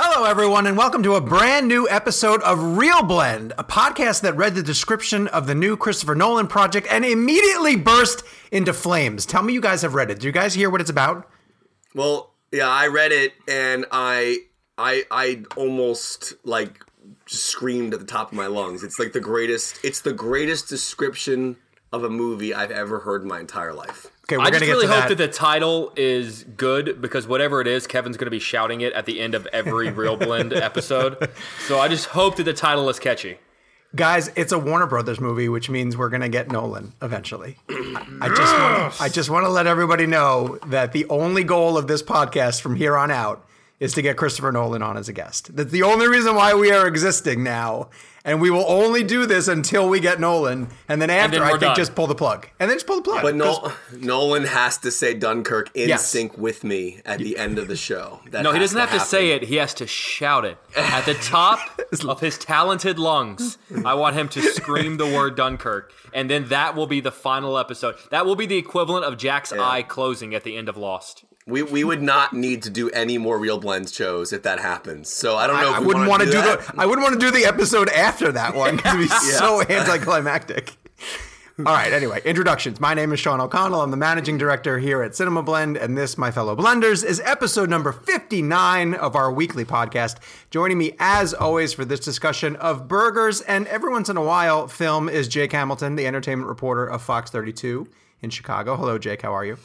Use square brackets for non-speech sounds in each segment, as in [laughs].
Hello, everyone, and welcome to a brand new episode of Real Blend, a podcast that read the description of the new Christopher Nolan project and immediately burst into flames. Tell me you guys have read it. Do you guys hear what it's about? Well, yeah, I read it and I I I almost like screamed at the top of my lungs. It's like the greatest it's the greatest description of a movie I've ever heard in my entire life. Okay, I just really to hope that. that. the title is good because whatever it is, Kevin's going to be shouting it at the end of every Real Blend [laughs] episode. So I just hope that the title is catchy. Guys, it's a Warner Brothers movie, which means we're gonna get Nolan eventually. I just wanna, I just want to let everybody know that the only goal of this podcast from here on out is to get Christopher Nolan on as a guest. That's the only reason why we are existing now. And we will only do this until we get Nolan, and then after then I we're think done. just pull the plug, and then just pull the plug. But no, Nolan has to say Dunkirk in Yes. sync with me at the end of the show. That No, he doesn't have to say it. He has to shout it at the top [laughs] of his talented lungs. I want him to scream the word Dunkirk, and then that will be the final episode. That will be the equivalent of Jack's eye closing at the end of Lost. We, we would not need to do any more real blends shows if that happens. So I don't know. I, if I wouldn't want to do that. the I wouldn't want to do the episode after that one because it'd be [laughs] so anticlimactic. All right. Anyway, introductions. My name is Sean O'Connell. I'm the managing director here at Cinema Blend, and this, my fellow blenders, is episode number 59 of our weekly podcast. Joining me, as always, for this discussion of burgers and every once in a while film is Jake Hamilton, the entertainment reporter of Fox 32 in Chicago. Hello, Jake. How are you?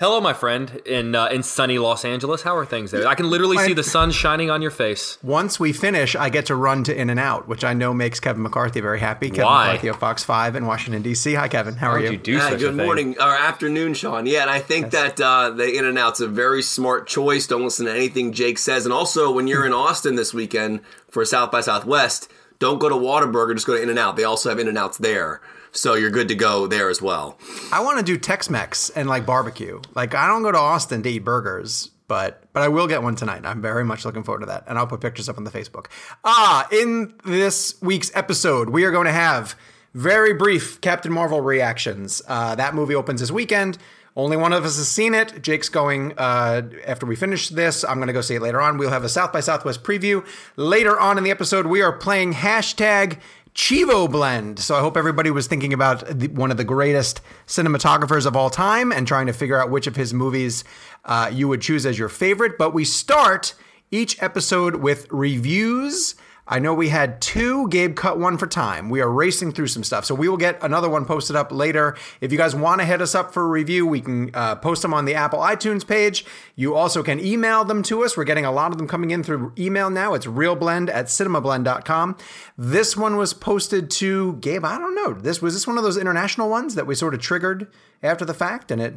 Hello, my friend in uh, in sunny Los Angeles. How are things there? I can literally see the sun shining on your face. Once we finish, I get to run to In and Out, which I know makes Kevin McCarthy very happy. Kevin Why? McCarthy of Fox 5 in Washington, D.C. Hi, Kevin. How are How would you? you do Yeah, such a good thing? morning or afternoon, Sean. Yeah, and I think that uh, the In and Out's a very smart choice. Don't listen to anything Jake says. And also, when you're in [laughs] Austin this weekend for South by Southwest, don't go to Whataburger. Just go to In and Out. They also have In and Outs there, so you're good to go there as well. I want to do Tex-Mex and like barbecue. Like I don't go to Austin to eat burgers, but but I will get one tonight. I'm very much looking forward to that, and I'll put pictures up on the Facebook. Ah, in this week's episode, we are going to have very brief Captain Marvel reactions. Uh, that movie opens this weekend. Only one of us has seen it. Jake's going uh, after we finish this. I'm going to go see it later on. We'll have a South by Southwest preview later on in the episode. We are playing hashtag Chivo Blend. So I hope everybody was thinking about the, one of the greatest cinematographers of all time and trying to figure out which of his movies uh, you would choose as your favorite. But we start each episode with reviews. I know we had two. Gabe cut one for time. We are racing through some stuff. So we will get another one posted up later. If you guys want to hit us up for a review, we can uh, post them on the Apple iTunes page. You also can email them to us. We're getting a lot of them coming in through email now. It's realblend at cinemablend.com. This one was posted to Gabe. I don't know. This was this one of those international ones that we sort of triggered after the fact, and it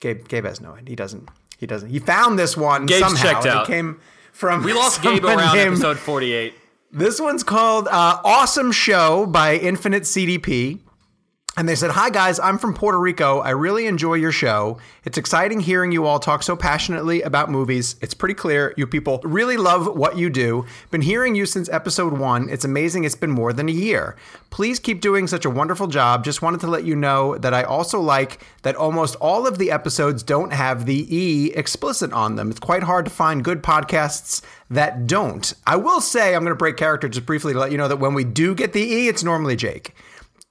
Gabe Gabe has no idea. He doesn't. He doesn't. He found this one Gabe's somehow. checked out. It came from We lost [laughs] Gabe around named- episode 48. This one's called uh, Awesome Show by Infinite CDP. And they said, Hi guys, I'm from Puerto Rico. I really enjoy your show. It's exciting hearing you all talk so passionately about movies. It's pretty clear you people really love what you do. Been hearing you since episode one. It's amazing it's been more than a year. Please keep doing such a wonderful job. Just wanted to let you know that I also like that almost all of the episodes don't have the E explicit on them. It's quite hard to find good podcasts that don't. I will say, I'm going to break character just briefly to let you know that when we do get the E, it's normally Jake.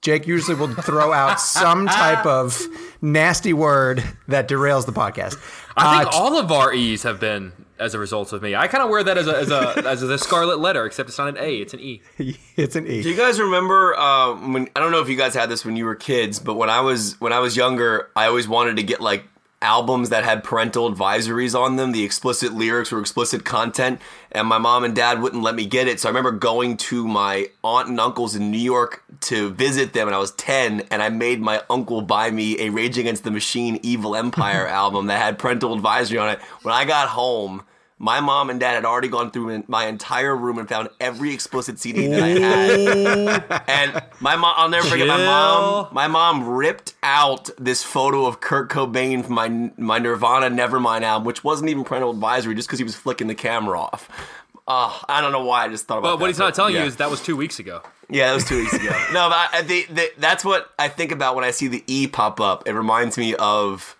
Jake usually will throw out [laughs] some type of nasty word that derails the podcast. I think Uh, all of our E's have been as a result of me. I kind of wear that as a as a [laughs] as a scarlet letter, except it's not an A, it's an E. [laughs] it's an E. Do you guys remember uh, when? I don't know if you guys had this when you were kids, but when I was when I was younger, I always wanted to get like albums that had parental advisories on them, the explicit lyrics or explicit content, and my mom and dad wouldn't let me get it. So I remember going to my aunt and uncles in New York to visit them, and I was 10, and I made my uncle buy me a Rage Against the Machine Evil Empire [laughs] album that had parental advisory on it. When I got home, my mom and dad had already gone through my entire room and found every explicit CD that I had. and my mom, I'll never forget my mom. My mom ripped out this photo of Kurt Cobain from my my Nirvana Nevermind album, which wasn't even parental advisory, just because he was flicking the camera off. Uh, I don't know why. I just thought about. But what he's not telling yeah. you is that was two weeks ago. Yeah, that was two weeks ago. [laughs] no, but I, the, the, that's what I think about when I see the E pop up. It reminds me of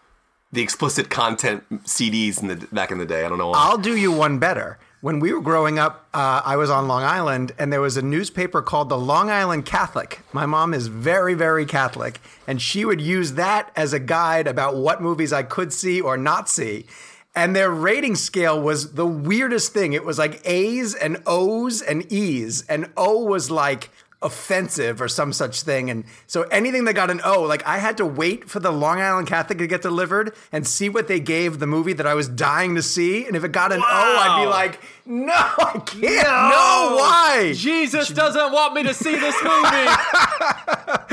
the explicit content CDs in the back in the day. I don't know why. I'll do you one better. When we were growing up, uh, I was on Long Island, and there was a newspaper called the Long Island Catholic. My mom is very, very Catholic, and she would use that as a guide about what movies I could see or not see. And their rating scale was the weirdest thing. It was like A's and O's and E's, and O was like offensive or some such thing. And so anything that got an O, like I had to wait for the Long Island Catholic to get delivered and see what they gave the movie that I was dying to see. And if it got an O, I'd be like, no, I can't. No, why? Jesus doesn't want me to see this movie.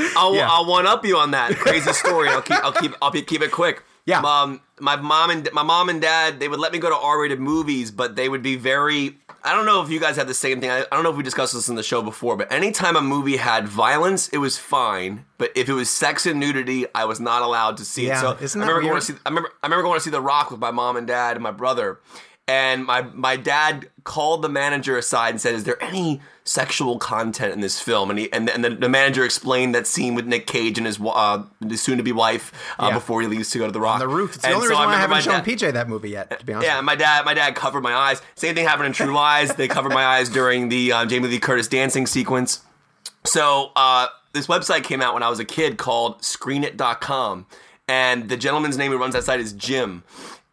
[laughs] I'll, Yeah. I'll one up you on that crazy story. I'll keep I'll keep I'll be, keep it quick. Yeah. My mom and my mom and dad they would let me go to R-rated movies, but they would be very. I don't know if you guys had the same thing. I, I don't know if we discussed this in the show before, but anytime a movie had violence, it was fine. But if it was sex and nudity, I was not allowed to see Yeah, it. So isn't I remember going to see. I remember I remember going to see The Rock with my mom and dad and my brother. And my my dad called the manager aside and said, "Is there any sexual content in this film?" And he and, and the, the manager explained that scene with Nick Cage and his uh, his soon-to-be wife uh, Yeah. before he leaves to go to the Rock. The roof. It's the And only so reason why I haven't shown dad- PJ that movie yet, to be honest. yeah, my dad, my dad covered my eyes. Same thing happened in True [laughs] Lies. They covered my eyes during the uh, Jamie Lee Curtis dancing sequence. So uh, this website came out when I was a kid called ScreenIt.com, and the gentleman's name who runs that site is Jim,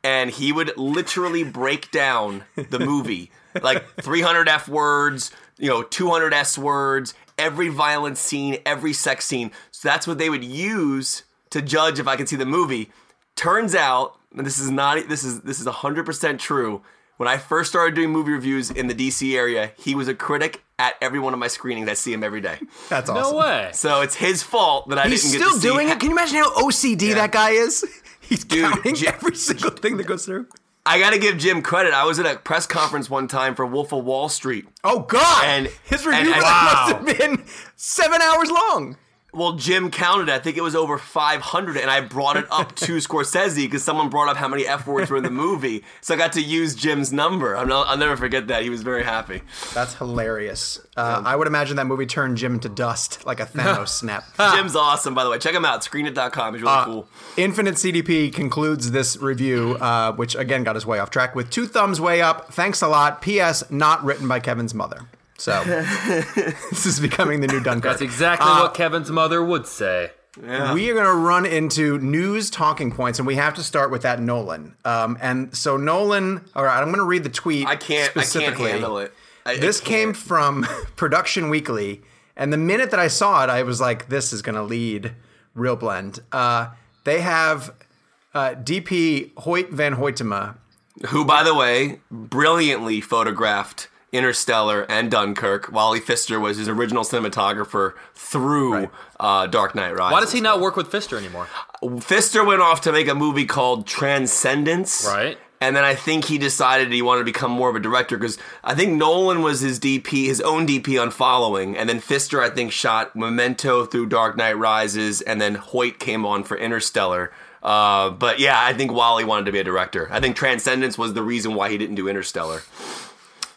and he would literally break down the movie [laughs] like 300 f words, you know, 200 s words, every violent scene, every sex scene. So that's what they would use to judge if I could see the movie. Turns out, and this is not this is this is 100% true. When I first started doing movie reviews in the DC area, he was a critic at every one of my screenings. I see him every day. [laughs] That's awesome. No way. So it's his fault that I He's didn't get still to see doing it. Can you imagine how OCD that guy is? He's Dude, counting J- every single thing that goes through. I got to give Jim credit. I was at a press conference one time for Wolf of Wall Street. Oh God! And- his review and- and- must have been seven hours long. Well, Jim counted. I think it was over 500, and I brought it up to [laughs] Scorsese because someone brought up how many f words were in the movie. So I got to use Jim's number. I'm not, I'll never forget that. He was very happy. That's hilarious. Uh, I would imagine that movie turned Jim to dust like a Thanos [laughs] snap. Jim's awesome, by the way. Check him out. Screenit.com. He's really Uh, cool. Infinite CDP concludes this review, uh, which again got us way off track, with two thumbs way up. Thanks a lot. P.S. Not written by Kevin's mother. So [laughs] this is becoming the new Dunkirk. That's exactly Uh, what Kevin's mother would say. We are going to run into news talking points, and we have to start with that Nolan. Um, and so Nolan, all right, I'm going to read the tweet. I can't. I can't specifically. handle it. I, I This can't. came from [laughs] Production Weekly, and the minute that I saw it, I was like, "This is going to lead Real Blend." Uh, they have uh, DP Hoyt Van Hoytema. who, by the way, brilliantly photographed Interstellar and Dunkirk. Wally Pfister was his original cinematographer through Right. uh, Dark Knight Rises. Why does he not work with Pfister anymore? Pfister went off to make a movie called Transcendence. Right. And then I think he decided he wanted to become more of a director because I think Nolan was his DP, his own DP on Following, and then Pfister I think shot Memento through Dark Knight Rises, and then Hoyt came on for Interstellar. Uh, but yeah, I think Wally wanted to be a director. I think Transcendence was the reason why he didn't do Interstellar.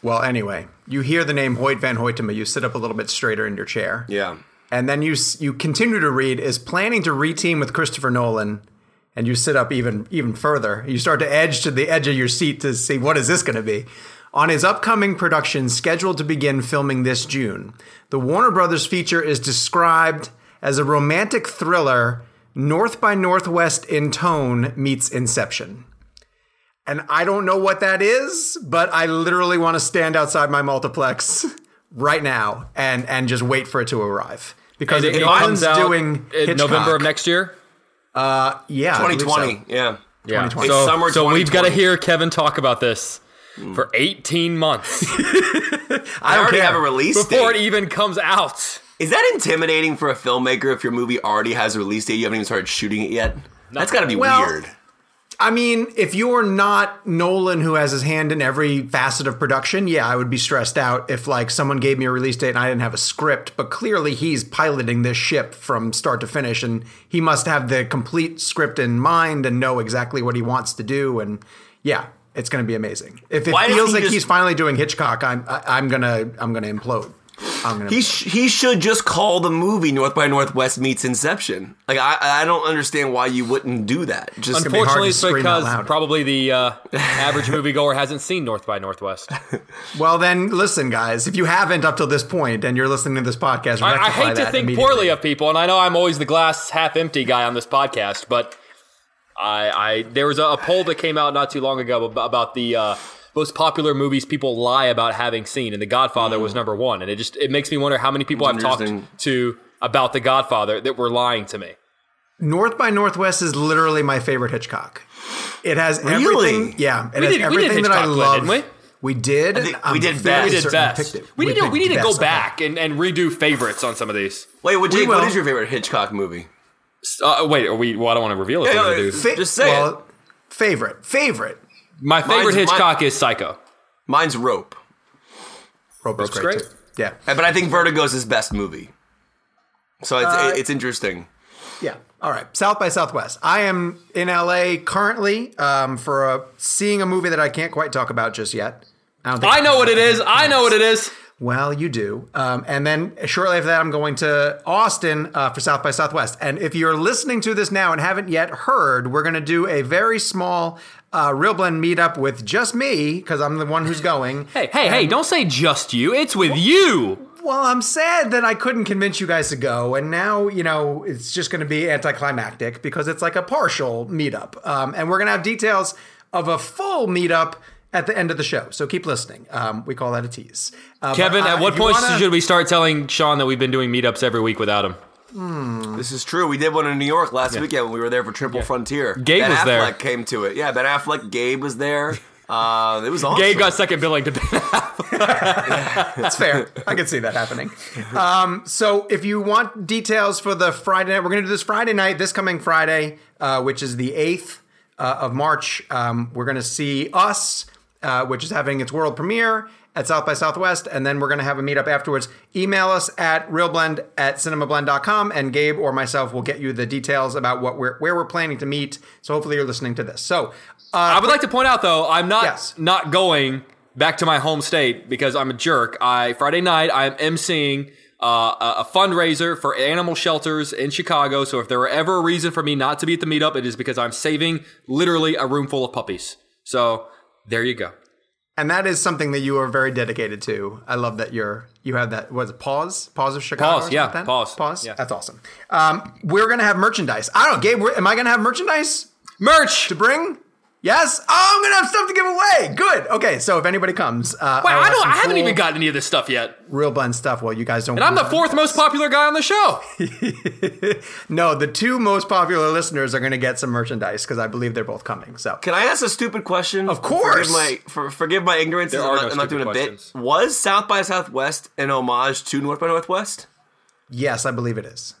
Well, anyway, you hear the name Hoyt Van Hoytema, you sit up a little bit straighter in your chair. Yeah. And then you you continue to read is planning to reteam with Christopher Nolan, and you sit up even even further. You start to edge to the edge of your seat to see what is this going to be. On his upcoming production scheduled to begin filming this June, the Warner Brothers feature is described as a romantic thriller, North by Northwest in tone meets Inception. And I don't know what that is, but I literally want to stand outside my multiplex right now and and just wait for it to arrive because And if it comes out doing in Hitchcock, November of next year. Uh, yeah, 2020. so. Yeah. Yeah. 2020. So, It's summer so we've got to hear Kevin talk about this for 18 months [laughs] I already care. have a release before date. it even comes out. Is that intimidating for a filmmaker if your movie already has a release date? You haven't even started shooting it yet. That's got to be Well, weird. I mean, if you're not Nolan, who has his hand in every facet of production, yeah, I would be stressed out if like someone gave me a release date and I didn't have a script. But clearly, he's piloting this ship from start to finish, and he must have the complete script in mind and know exactly what he wants to do. And yeah, it's going to be amazing. If it Why feels he like just- he's finally doing Hitchcock, I'm I, I'm gonna I'm gonna implode. I'm gonna. He sh- he should just call the movie North by Northwest meets Inception. Like I I don't understand why you wouldn't do that. Just gonna be hard Unfortunately, it's because probably the uh, [laughs] average moviegoer hasn't seen North by Northwest. [laughs] well, then listen, guys. If you haven't up till this point and you're listening to this podcast, I, I hate to think poorly of people, and I know I'm always the glass half empty guy on this podcast, but I, I there was a, a poll that came out not too long ago ab- about the uh, most popular movies people lie about having seen, and The Godfather was number one, and it just it makes me wonder how many people I've talked to about The Godfather that were lying to me. North by Northwest is literally my favorite Hitchcock. It has Really? everything. Yeah, it We has did- we did everything that I Hitchcock, Glenn, love. didn't we? We did. we did best. We did best. picked it. We, need to picked we need to go back and, and redo favorites on some of these. wait, what, Jake, what will. is your favorite Hitchcock movie? Uh, wait, are we? Well, I don't want to reveal it. Yeah, for yeah, you. Fa- Just say well, Favorite, favorite. My favorite Mine's- mine- Hitchcock is Psycho. Mine's Rope, Rope is great, great. too. Yeah, but I think Vertigo's his best movie. So it's Uh, it's interesting. yeah. All right. South by Southwest. I am in LA currently um, for a, seeing a movie that I can't quite talk about just yet. I don't think I know what it is. I know what it is. Well, you do. Um, and then shortly after that, I'm going to Austin uh, for South by Southwest. And if you're listening to this now and haven't yet heard, we're going to do a very small uh, Real Blend meetup with just me because I'm the one who's going. [laughs] Hey, hey, hey! Don't say just you. It's with you. Well, I'm sad that I couldn't convince you guys to go, and now you know it's just going to be anticlimactic because it's like a partial meetup, um, and we're going to have details of a full meetup at the end of the show. So keep listening. Um, we call that a tease. Uh, Kevin, but, uh, at what point wanna- should we start telling Sean that we've been doing meetups every week without him? This is true. We did one in New York last weekend when we were there for Triple Frontier. Gabe ben was Affleck there. came to it. Yeah, Ben Affleck, Gabe was there. Uh, it was awesome. Gabe got second billing to ben [laughs] That's fair. I can see that happening. Um, so if you want details for the Friday night, we're going to do this Friday night, this coming Friday, uh, which is the 8th uh, of March. Um, we're going to see Us, uh, which is having its world premiere at South by Southwest, and then we're going to have a meetup afterwards. Email us at realblend at cinemablend.com, and Gabe or myself will get you the details about what we're, where we're planning to meet. So hopefully you're listening to this. So I would like to point out though, I'm not Yes. not going back to my home state because I'm a jerk. I Friday night I'm emceeing uh, a, a fundraiser for animal shelters in Chicago. So if there were ever a reason for me not to be at the meetup, it is because I'm saving literally a room full of puppies. So there you go. And that is something that you are very dedicated to. I love that you're you have that was pause pause of Chicago. Pause, yeah, pause, pause. yeah. That's awesome. Um, we're gonna have merchandise. I don't know, Gabe. Am I gonna have merchandise Merch. to bring? Yes. Oh, I'm gonna have stuff to give away. Good. Okay. So if anybody comes, uh, Wait, I'll I have don't. some I haven't cool even gotten any of this stuff yet, real bun stuff. Well, you guys don't. and I'm the fourth most popular guy on the show. [laughs] No, the two most popular listeners are gonna get some merchandise because I believe they're both coming. So Can I ask a stupid question? Of course. Forgive my, for, forgive my ignorance. There I'm are not, no I'm not doing stupid a bit. Was South by Southwest an homage to North by Northwest? yes, I believe it is.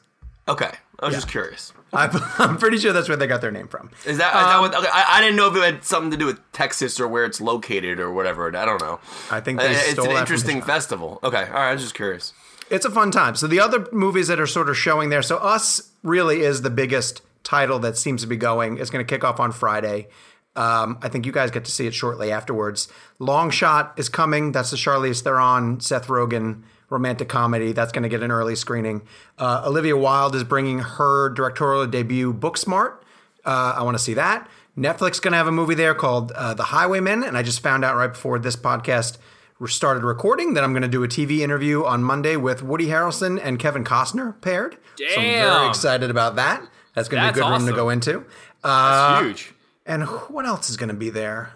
Okay, I was just curious. [laughs] I, I'm pretty sure that's where they got their name from. Is that, is that what? Okay, I, I didn't know if it had something to do with Texas or where it's located or whatever. I don't know. I think Uh, they it's an interesting festival. Okay, all right. I was just curious. It's a fun time. So the other movies that are sort of showing there. So Us really is the biggest title that seems to be going. It's going to kick off on Friday. Um, I think you guys get to see it shortly afterwards. Long Shot is coming. That's the Charlize Theron, Seth Rogen romantic comedy. That's going to get an early screening. Uh, Olivia Wilde is bringing her directorial debut, Booksmart. Uh, I want to see that. Netflix going to have a movie there called uh, The Highwaymen, and I just found out right before this podcast started recording that I'm going to do a TV interview on Monday with Woody Harrelson and Kevin Costner paired. So I'm very excited about that. That's going to be a That's good room to go into. That's huge. And what else is going to be there?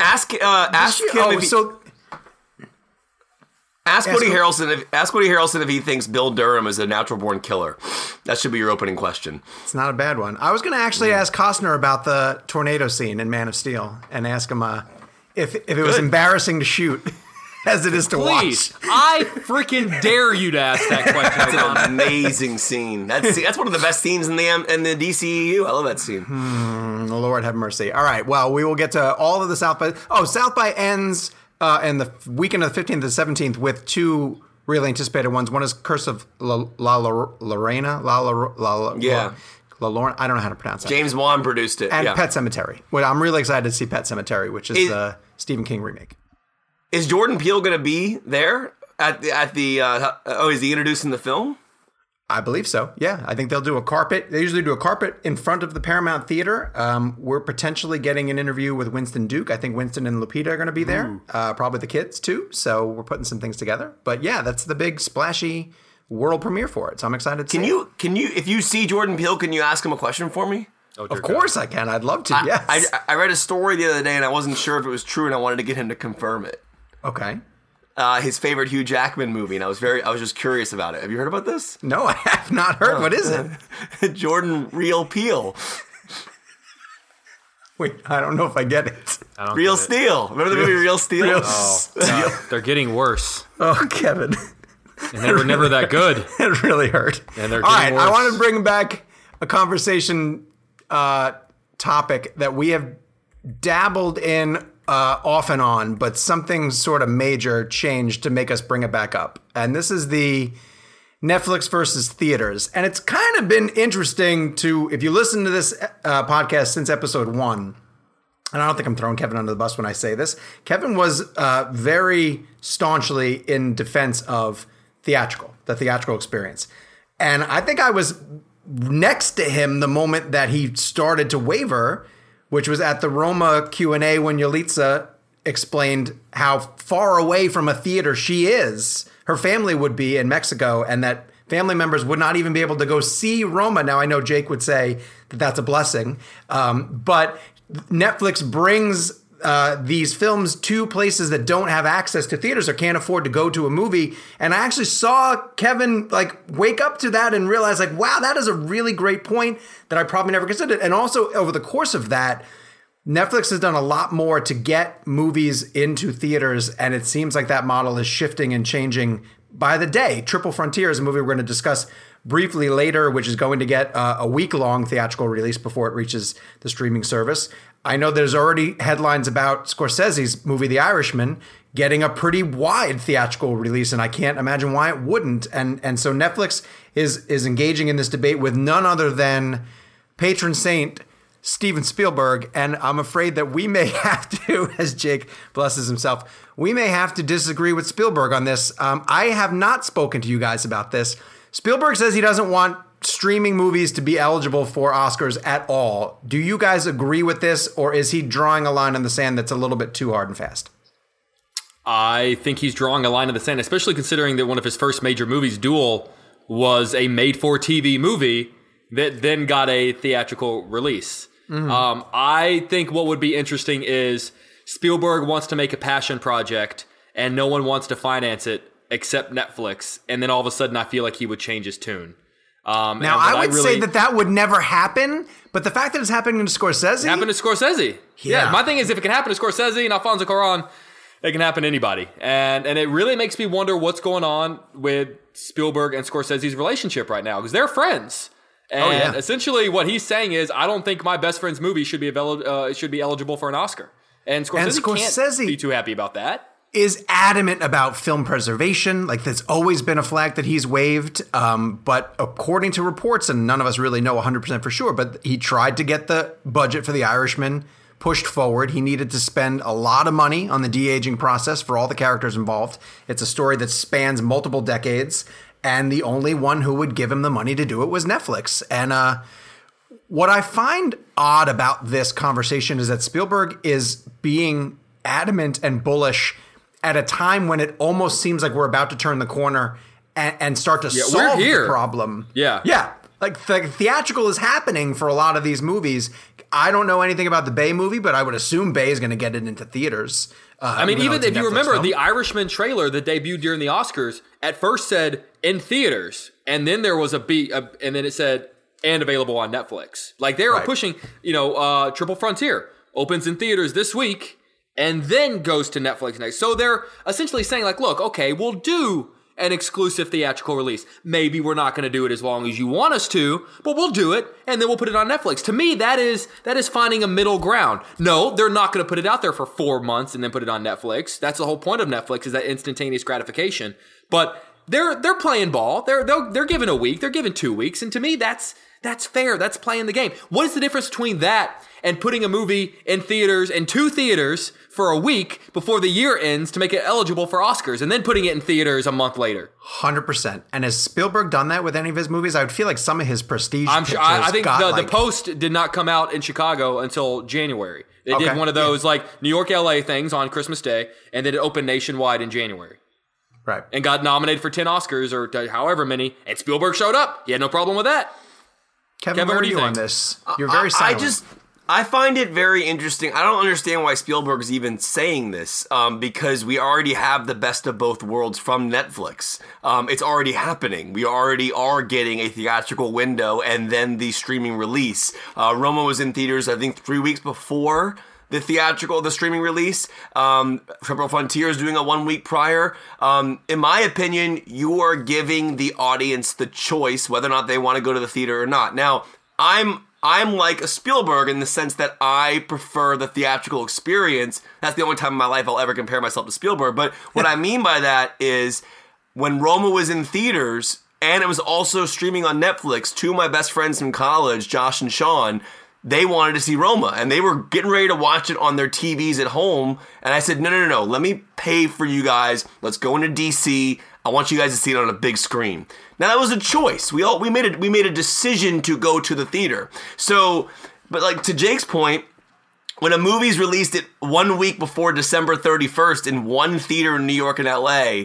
Ask uh, ask him oh, if he, so ask ask Woody him- Harrelson if ask Woody Harrelson if he thinks Bull Durham is a natural born killer. That should be your opening question. it's not a bad one. I was going to Hmm. actually ask Costner about the tornado scene in Man of Steel and ask him uh, if if it was embarrassing to shoot. [laughs] as it is to Please, watch. I freaking dare you to ask that question. That's an amazing scene. That's [laughs] that's one of the best scenes in the M- in the DCEU. I love that scene. The Lord have mercy. All right. Well, we will get to all of the South by. Oh, South by ends uh, in the weekend of the 15th and 17th with two really anticipated ones. One is Curse of La, La, La Lorena. La, La, La, La, Yeah. La, Lorna. I don't know how to pronounce that. James Wan produced it. and yeah. Pet Sematary. Well, I'm really excited to see Pet Sematary, which is Is- the Stephen King remake. Is Jordan Peele going to be there at the at the? Uh, oh, is he introducing the film? I believe so. Yeah, I think they'll do a carpet. They usually do a carpet in front of the Paramount Theater. Um, we're potentially getting an interview with Winston Duke. I think Winston and Lupita are going to be there. Uh, probably the kids too. So we're putting some things together. But yeah, that's the big splashy world premiere for it. So I'm excited. To Can see you It. can you if you see Jordan Peele, can you ask him a question for me? Oh, Of course I can. I'd love to. I- yes. I, I read a story the other day and I wasn't sure if it was true and I wanted to get him to confirm it. okay. Uh, his favorite Hugh Jackman movie, and I was very, I was just curious about it. Have you heard about this? No, I have not heard. what is it? [laughs] Jordan Real Peel, Wait, I don't know if I get it. I don't Real get it. Steel. Remember the movie Real Steel? Real- Oh, God, they're getting worse, Oh, Kevin. and they were never that good. [laughs] it really hurt. And they're All right, getting I want to bring back a conversation uh, topic that we have dabbled in uh, off and on, but something sort of major changed to make us bring it back up. And this is the Netflix versus theaters. And it's kind of been interesting to, if you listen to this uh, podcast since episode one, and I don't think I'm throwing Kevin under the bus when I say this. Kevin was uh, very staunchly in defense of theatrical, the theatrical experience. And I think I was next to him the moment that he started to waver, which was at the Roma Q&A when Yalitza explained how far away from a theater she is, her family would be in Mexico, and that family members would not even be able to go see Roma. Now, I know Jake would say that that's a blessing, um, but Netflix brings uh, these films to places that don't have access to theaters or can't afford to go to a movie. And I actually saw Kevin like wake up to that and realize like, wow, that is a really great point that I probably never considered. And also over the course of that, Netflix has done a lot more to get movies into theaters, and it seems like that model is shifting and changing by the day. Triple Frontier is a movie we're going to discuss briefly later, which is going to get uh, a week long theatrical release before it reaches the streaming service. I know there's already headlines about Scorsese's movie The Irishman getting a pretty wide theatrical release, and I can't imagine why it wouldn't. And and so Netflix is is engaging in this debate with none other than patron saint Steven Spielberg, and I'm afraid that we may [laughs] have to, as Jake blesses himself, we may have to disagree with Spielberg on this. Um, I have not spoken to you guys about this. Spielberg says he doesn't want streaming movies to be eligible for Oscars at all. Do you guys agree with this, or is he drawing a line in the sand that's a little bit too hard and fast? I think he's drawing a line in the sand, especially considering that one of his first major movies, Duel, was a made-for-TV movie that then got a theatrical release. Um, I think what would be interesting is Spielberg wants to make a passion project, and no one wants to finance it except Netflix. And then all of a sudden, I feel like he would change his tune. Um, Now, and- I would say really- that that would never happen, but the fact that it's happening to Scorsese, happened to Scorsese. Yeah. Yeah. My thing is, if it can happen to Scorsese and Alfonso Cuarón, it can happen to anybody. And and it really makes me wonder what's going on with Spielberg and Scorsese's relationship right now because they're friends. And Oh, yeah. essentially, what he's saying is, I don't think my best friend's movie should be available. Uh, should be eligible for an Oscar. And Scorsese, Scorsese- can't be too happy about that. Is adamant about film preservation. Like that's always been a flag that he's waved. Um, but according to reports, and none of us really know 100% for sure, but he tried to get the budget for The Irishman pushed forward. He needed to spend a lot of money on the de aging process for all the characters involved. It's a story that spans multiple decades. And the only one who would give him the money to do it was Netflix. And uh, what I find odd about this conversation is that Spielberg is being adamant and bullish at a time when it almost seems like we're about to turn the corner and, and start to we're solve the problem. Yeah. Yeah. Like the theatrical is happening for a lot of these movies. I don't know anything about the Bay movie, but I would assume Bay is going to get it into theaters. Uh, I mean, even a if you remember, film. the Irishman trailer that debuted during the Oscars at first said in theaters, and then there was a beat, and then it said and available on Netflix. Like they are Right. pushing, you know, uh, Triple Frontier opens in theaters this week, and then goes to Netflix next. So they're essentially saying like, look, okay, we'll do an exclusive theatrical release. Maybe we're not going to do it as long as you want us to, but we'll do it and then we'll put it on Netflix. To me, that is that is finding a middle ground. No, they're not going to put it out there for 4 months and then put it on Netflix. That's the whole point of Netflix is that instantaneous gratification. But they're they're playing ball. They're they're, they're giving a week, they're giving 2 weeks, and to me that's that's fair. That's playing the game. What is the difference between that and putting a movie in theaters in two theaters for a week before the year ends to make it eligible for Oscars and then putting it in theaters a month later? 100%. And has Spielberg done that with any of his movies? I would feel like some of his prestige I'm sure, I, I think the, like, the Post did not come out in Chicago until January. They Okay. did one of those like New York LA things on Christmas Day and then it opened nationwide in January. Right. And got nominated for 10 Oscars or however many, and Spielberg showed up. He had no problem with that. Kevin, Kevin, where what are do you you on this? Uh, You're very I, I just I find it very interesting. I don't understand why Spielberg's even saying this um, because we already have the best of both worlds from Netflix. Um, it's already happening. We already are getting a theatrical window and then the streaming release. Uh, Roma was in theaters, I think, three weeks before the theatrical, the streaming release. Um, Triple Frontier is doing a one week prior. Um, in my opinion, you are giving the audience the choice whether or not they want to go to the theater or not. Now, I'm I'm like a Spielberg in the sense that I prefer the theatrical experience. That's the only time in my life I'll ever compare myself to Spielberg. But what I [laughs] mean by that is when Roma was in theaters and it was also streaming on Netflix, two of my best friends from college, Josh and Sean, they wanted to see Roma and they were getting ready to watch it on their TVs at home. And I said, no, no, no, no, let me pay for you guys. Let's go into DC. I want you guys to see it on a big screen. Now that was a choice. We all we made it we made a decision to go to the theater. So, but like to Jake's point, when a movie's released it one week before December 31st in one theater in New York and LA,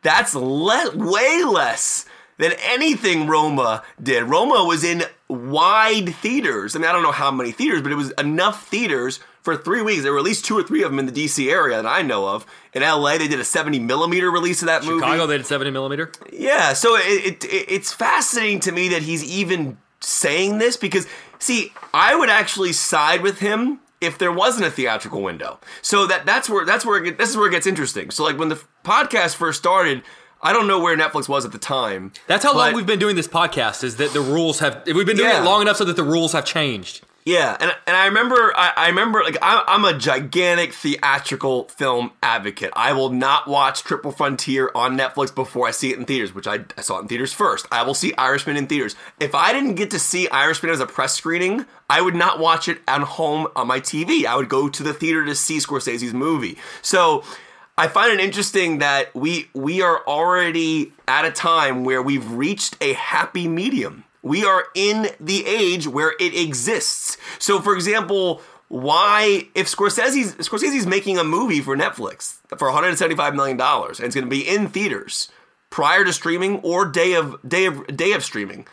that's le- way less than anything Roma did. Roma was in wide theaters. I mean, I don't know how many theaters, but it was enough theaters for three weeks. There were at least two or three of them in the DC area that I know of. In LA, they did a 70 millimeter release of that movie. Chicago, they did 70 millimeter. Yeah, so it, it, it it's fascinating to me that he's even saying this because see, I would actually side with him if there wasn't a theatrical window. So that that's where that's where it, this is where it gets interesting. So like when the podcast first started, I don't know where Netflix was at the time. That's how long we've been doing this podcast. Is that the rules have? We've been doing Yeah. it long enough so that the rules have changed. Yeah, and and I remember I, I remember like I, I'm a gigantic theatrical film advocate. I will not watch Triple Frontier on Netflix before I see it in theaters, which I, I saw it in theaters first. I will see Irishman in theaters. If I didn't get to see Irishman as a press screening, I would not watch it at home on my TV. I would go to the theater to see Scorsese's movie. So. I find it interesting that we we are already at a time where we've reached a happy medium. We are in the age where it exists. So, for example, why if Scorsese's Scorsese's making a movie for Netflix for 175 million dollars and it's going to be in theaters prior to streaming or day of day of day of streaming,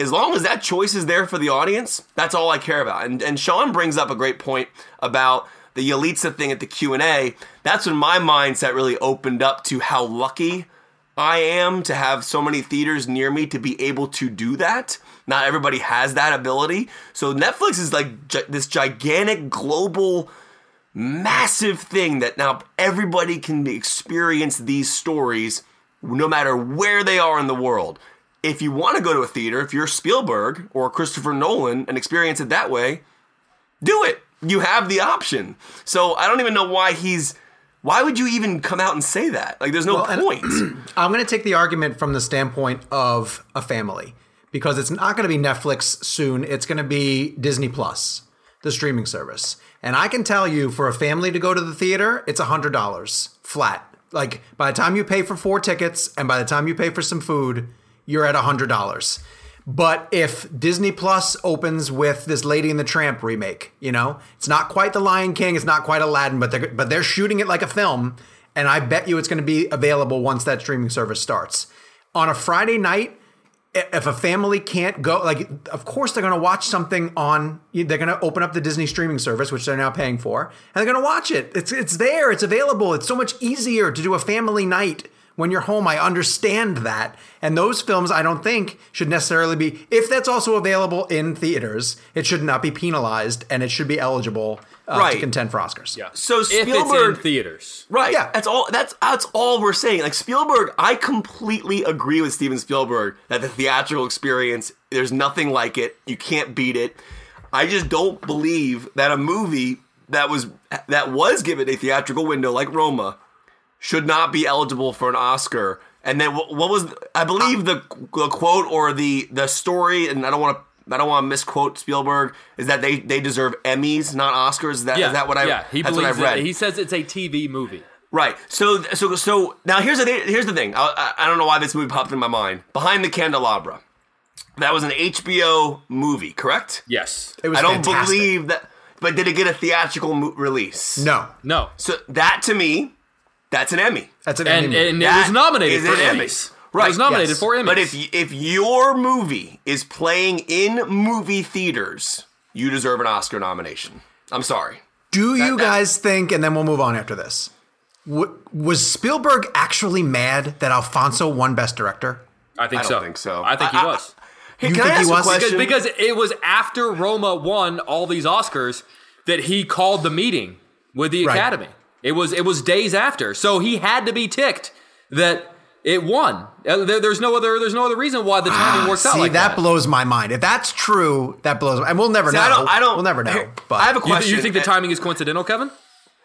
as long as that choice is there for the audience, that's all I care about. And and Sean brings up a great point about the Yalitza thing at the Q and A. That's when my mindset really opened up to how lucky I am to have so many theaters near me to be able to do that. Not everybody has that ability. So Netflix is like gi- this gigantic global massive thing that now everybody can experience these stories no matter where they are in the world. If you want to go to a theater, if you're Spielberg or Christopher Nolan and experience it that way, do it. You have the option. So I don't even know why he's. Why would you even come out and say that? Like, there's no and- point. [clears throat] I'm going to take the argument from the standpoint of a family because it's not going to be Netflix soon. It's going to be Disney Plus, the streaming service. And I can tell you for a family to go to the theater, it's $100 flat. Like by the time you pay for four tickets and by the time you pay for some food, you're at $100. But if Disney Plus opens with this Lady and the Tramp remake, you know, it's not quite The Lion King, it's not quite Aladdin, but they're but they're shooting it like a film, and I bet you it's going to be available once that streaming service starts. On a Friday night, if a family can't go, like, of course they're going to watch something on. They're going to open up the Disney streaming service, which they're now paying for, and they're going to watch it. It's it's there. It's available. It's so much easier to do a family night when you're home. I understand that, and those films I don't think should necessarily be. If that's also available in theaters, it should not be penalized, and it should be eligible uh, to contend for Oscars. Yeah. So if it's in Spielberg- theaters. Right. Yeah. That's all that's that's all we're saying. Like Spielberg, I completely agree with Steven Spielberg that the theatrical experience, there's nothing like it. You can't beat it. I just don't believe that a movie that was that was given a theatrical window like Roma should not be eligible for an Oscar. And then what, what was I believe the the quote or the the story and I don't want to I don't want to misquote Spielberg is that they they deserve Emmys not Oscars is that is Yeah, that what I yeah, he that's what believes I've read it. He says it's a TV movie. Right. So so so now here's the here's the thing. I, I I don't know why this movie popped in my mind. Behind the Candelabra. That was an HBO movie, correct? Yes. It was I don't fantastic. believe that. But did it get a theatrical mo- release? No, No. So that to me, that's an Emmy. that's an And, Emmy and it That was nominated for an Emmy. Emmys. Right, It was nominated yes. for Emmys. But if if your movie is playing in movie theaters, you deserve an Oscar nomination. I'm sorry. Do you guys think, and then we'll move on after this, w- was Spielberg actually mad that Alfonso won Best Director? I think so. I so. think so. I think I- he I- was. Hey, You can think I he ask was? a Because- question? because it was after Roma won all these Oscars that he called the meeting with the Right. Academy. It was it was days after, so he had to be ticked that it won. Uh, there- there's no other there's no other reason why the timing works out Ah, See, like that, that. blows my mind. If that's true, that blows. And we'll never See, know. I don't. I don't. We'll never know. But I have a You, th- question. you think the timing is coincidental, Kevin?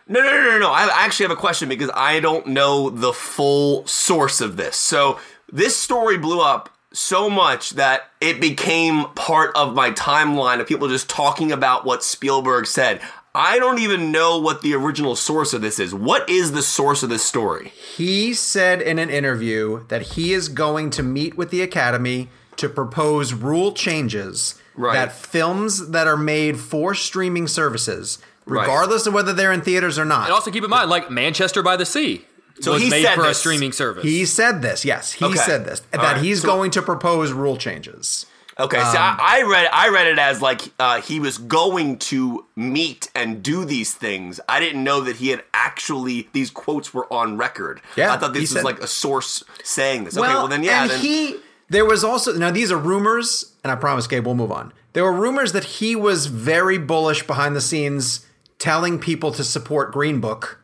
No, no, no, no, no. I actually have a question because I don't know the full source of this. So this story blew up so much that it became part of my timeline of people just talking about what Spielberg said. I don't even know what the original source of this is. What is the source of this story? he said in an interview that he is going to meet with the Academy to propose rule changes Right. that films that are made for streaming services, Right. regardless of whether they're in theaters or not. And also keep in mind, like Manchester by the Sea So was he made said for a streaming service. he said this. Yes, he Okay. said this. That right. he's So- going to propose rule changes. Okay, so I, I read I read it as like uh, he was going to meet and do these things. I didn't know that he had actually these quotes were on record. Yeah, I thought this was said- like a source saying this. okay, well then yeah, and then he there was also now these are rumors, and I promise, Gabe, we'll move on. There were rumors that he was very bullish behind the scenes, telling people to support Green Book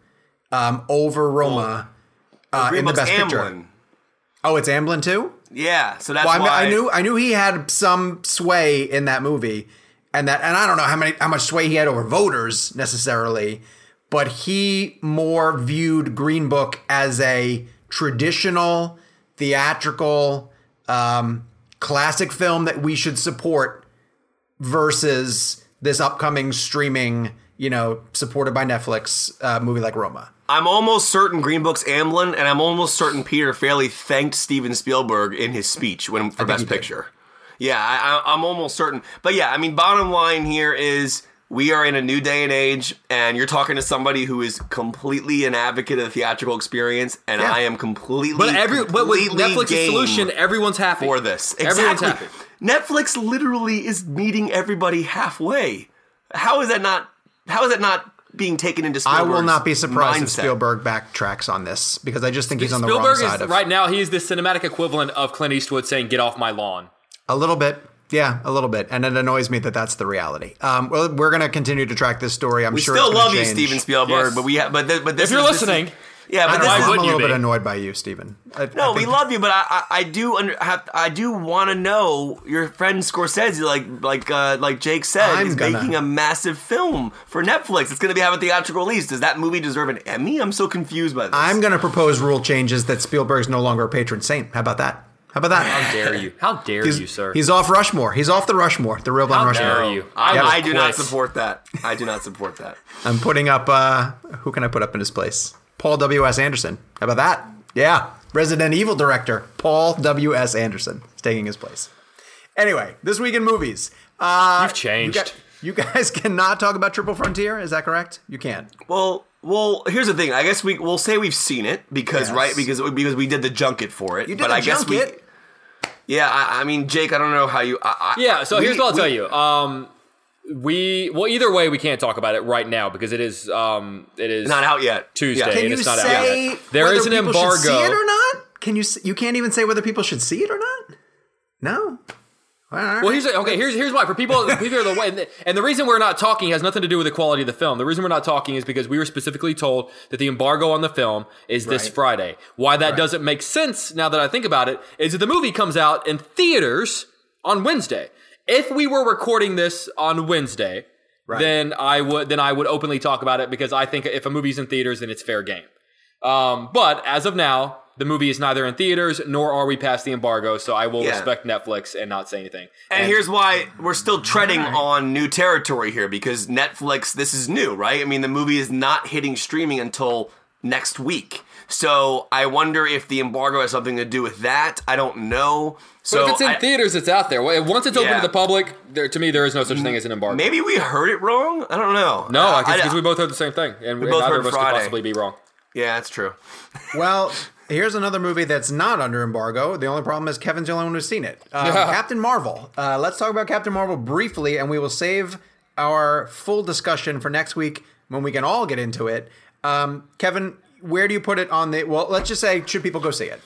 um, over Roma uh, in the best picture. Oh, it's Amblin too. Yeah, so that's Well, I, mean, why I knew I knew he had some sway in that movie, and that and I don't know how many how much sway he had over voters necessarily, but he more viewed Green Book as a traditional theatrical um, classic film that we should support versus this upcoming streaming, you know, supported by Netflix uh, movie like Roma. I'm almost certain Green Book's Amblin, and I'm almost certain Peter Farrelly thanked Steven Spielberg in his speech when for Best he did. Picture. Yeah, I, I'm almost certain. But yeah, I mean, bottom line here is we are in a new day and age, and you're talking to somebody who is completely an advocate of the theatrical experience, and Yeah. I am completely. but every but with completely Netflix's solution, everyone's happy for this. Everyone's Exactly. happy. Netflix literally is meeting everybody halfway. How is that not? How is that not being taken into? I will not be surprised if? Spielberg backtracks on this because I just think he's on the Spielberg wrong side Spielberg is of right now. He is the cinematic equivalent of Clint Eastwood saying, "Get off my lawn." A little bit. Yeah, a little bit. And it annoys me that that's the reality. Um, well, we're going to continue to track this story. I'm We sure still it's gonna love you. Steven Spielberg, Yes. but we have, but th- but this If you're is- this is- listening, yeah, but this know, is, I'm a little bit annoyed by you, Steven. I, no, I we love you, but I I, I do under have, I do want to know your friend Scorsese, like like uh, like Jake said, I'm is gonna- making a massive film for Netflix. It's going to be having a theatrical release. Does that movie deserve an Emmy? I'm so confused by this. I'm going to propose rule changes that Spielberg's no longer a patron saint. How about that? How about that? How dare you? How dare He's, you, sir? he's off Rushmore. He's off the Rushmore, the real blind How Rushmore. dare you? I, Yep. I do not support that. I do not support that. I'm putting up, uh, who can I put up in his place? Paul W.S. Anderson. How about that? Yeah. Resident Evil director, Paul W.S. Anderson, is taking his place. Anyway, this week in movies. Uh, You've changed. You, gu- you guys [laughs] cannot talk about Triple Frontier. Is that correct? You can't. Well, well, here's the thing. I guess we we'll say we've seen it because Yes. right because because we did the junket for it. You did but a I guess junket? we. Yeah, I, I mean, Jake, I don't know how you. I, I, Yeah, so we- here's what I'll we- tell you. Um, we well, either way, we can't talk about it right now because it is um, it is Not out yet. Tuesday. Yeah. Can and you it's not out say yet. There whether is an people should see embargo. it or not? Can you? You can't even say whether people should see it or not. No. Well, here's okay. Here's here's why for people [laughs] people are the way, and the, and the reason we're not talking has nothing to do with the quality of the film. The reason we're not talking is because we were specifically told that the embargo on the film is this Right. Friday. Why that doesn't make sense now that I think about it is that the movie comes out in theaters on Wednesday. If we were recording this on Wednesday, then I would then I would openly talk about it because I think if a movie's in theaters, then it's fair game. Um, but as of now, the movie is neither in theaters nor are we past the embargo, so I will Yeah. respect Netflix and not say anything. And here's why we're still treading on new territory here because Netflix, this is new, right? I mean, the movie is not hitting streaming until next week. So I wonder if the embargo has something to do with that. I don't know. So So if it's in I- theaters, it's out there. Once it's open Yeah. to the public, there, to me, there is no such thing as an embargo. maybe we heard it wrong. I don't know. No, Uh, because we both heard the same thing, and we both neither heard of us Friday. could possibly be wrong. yeah, that's true. [laughs] Well, here's another movie that's not under embargo. The only problem is Kevin's the only one who's seen it. Um, Yeah. Captain Marvel. Uh, let's talk about Captain Marvel briefly, and we will save our full discussion for next week when we can all get into it. Um, Kevin, where do you put it on the? Well, let's just say, should people go see it?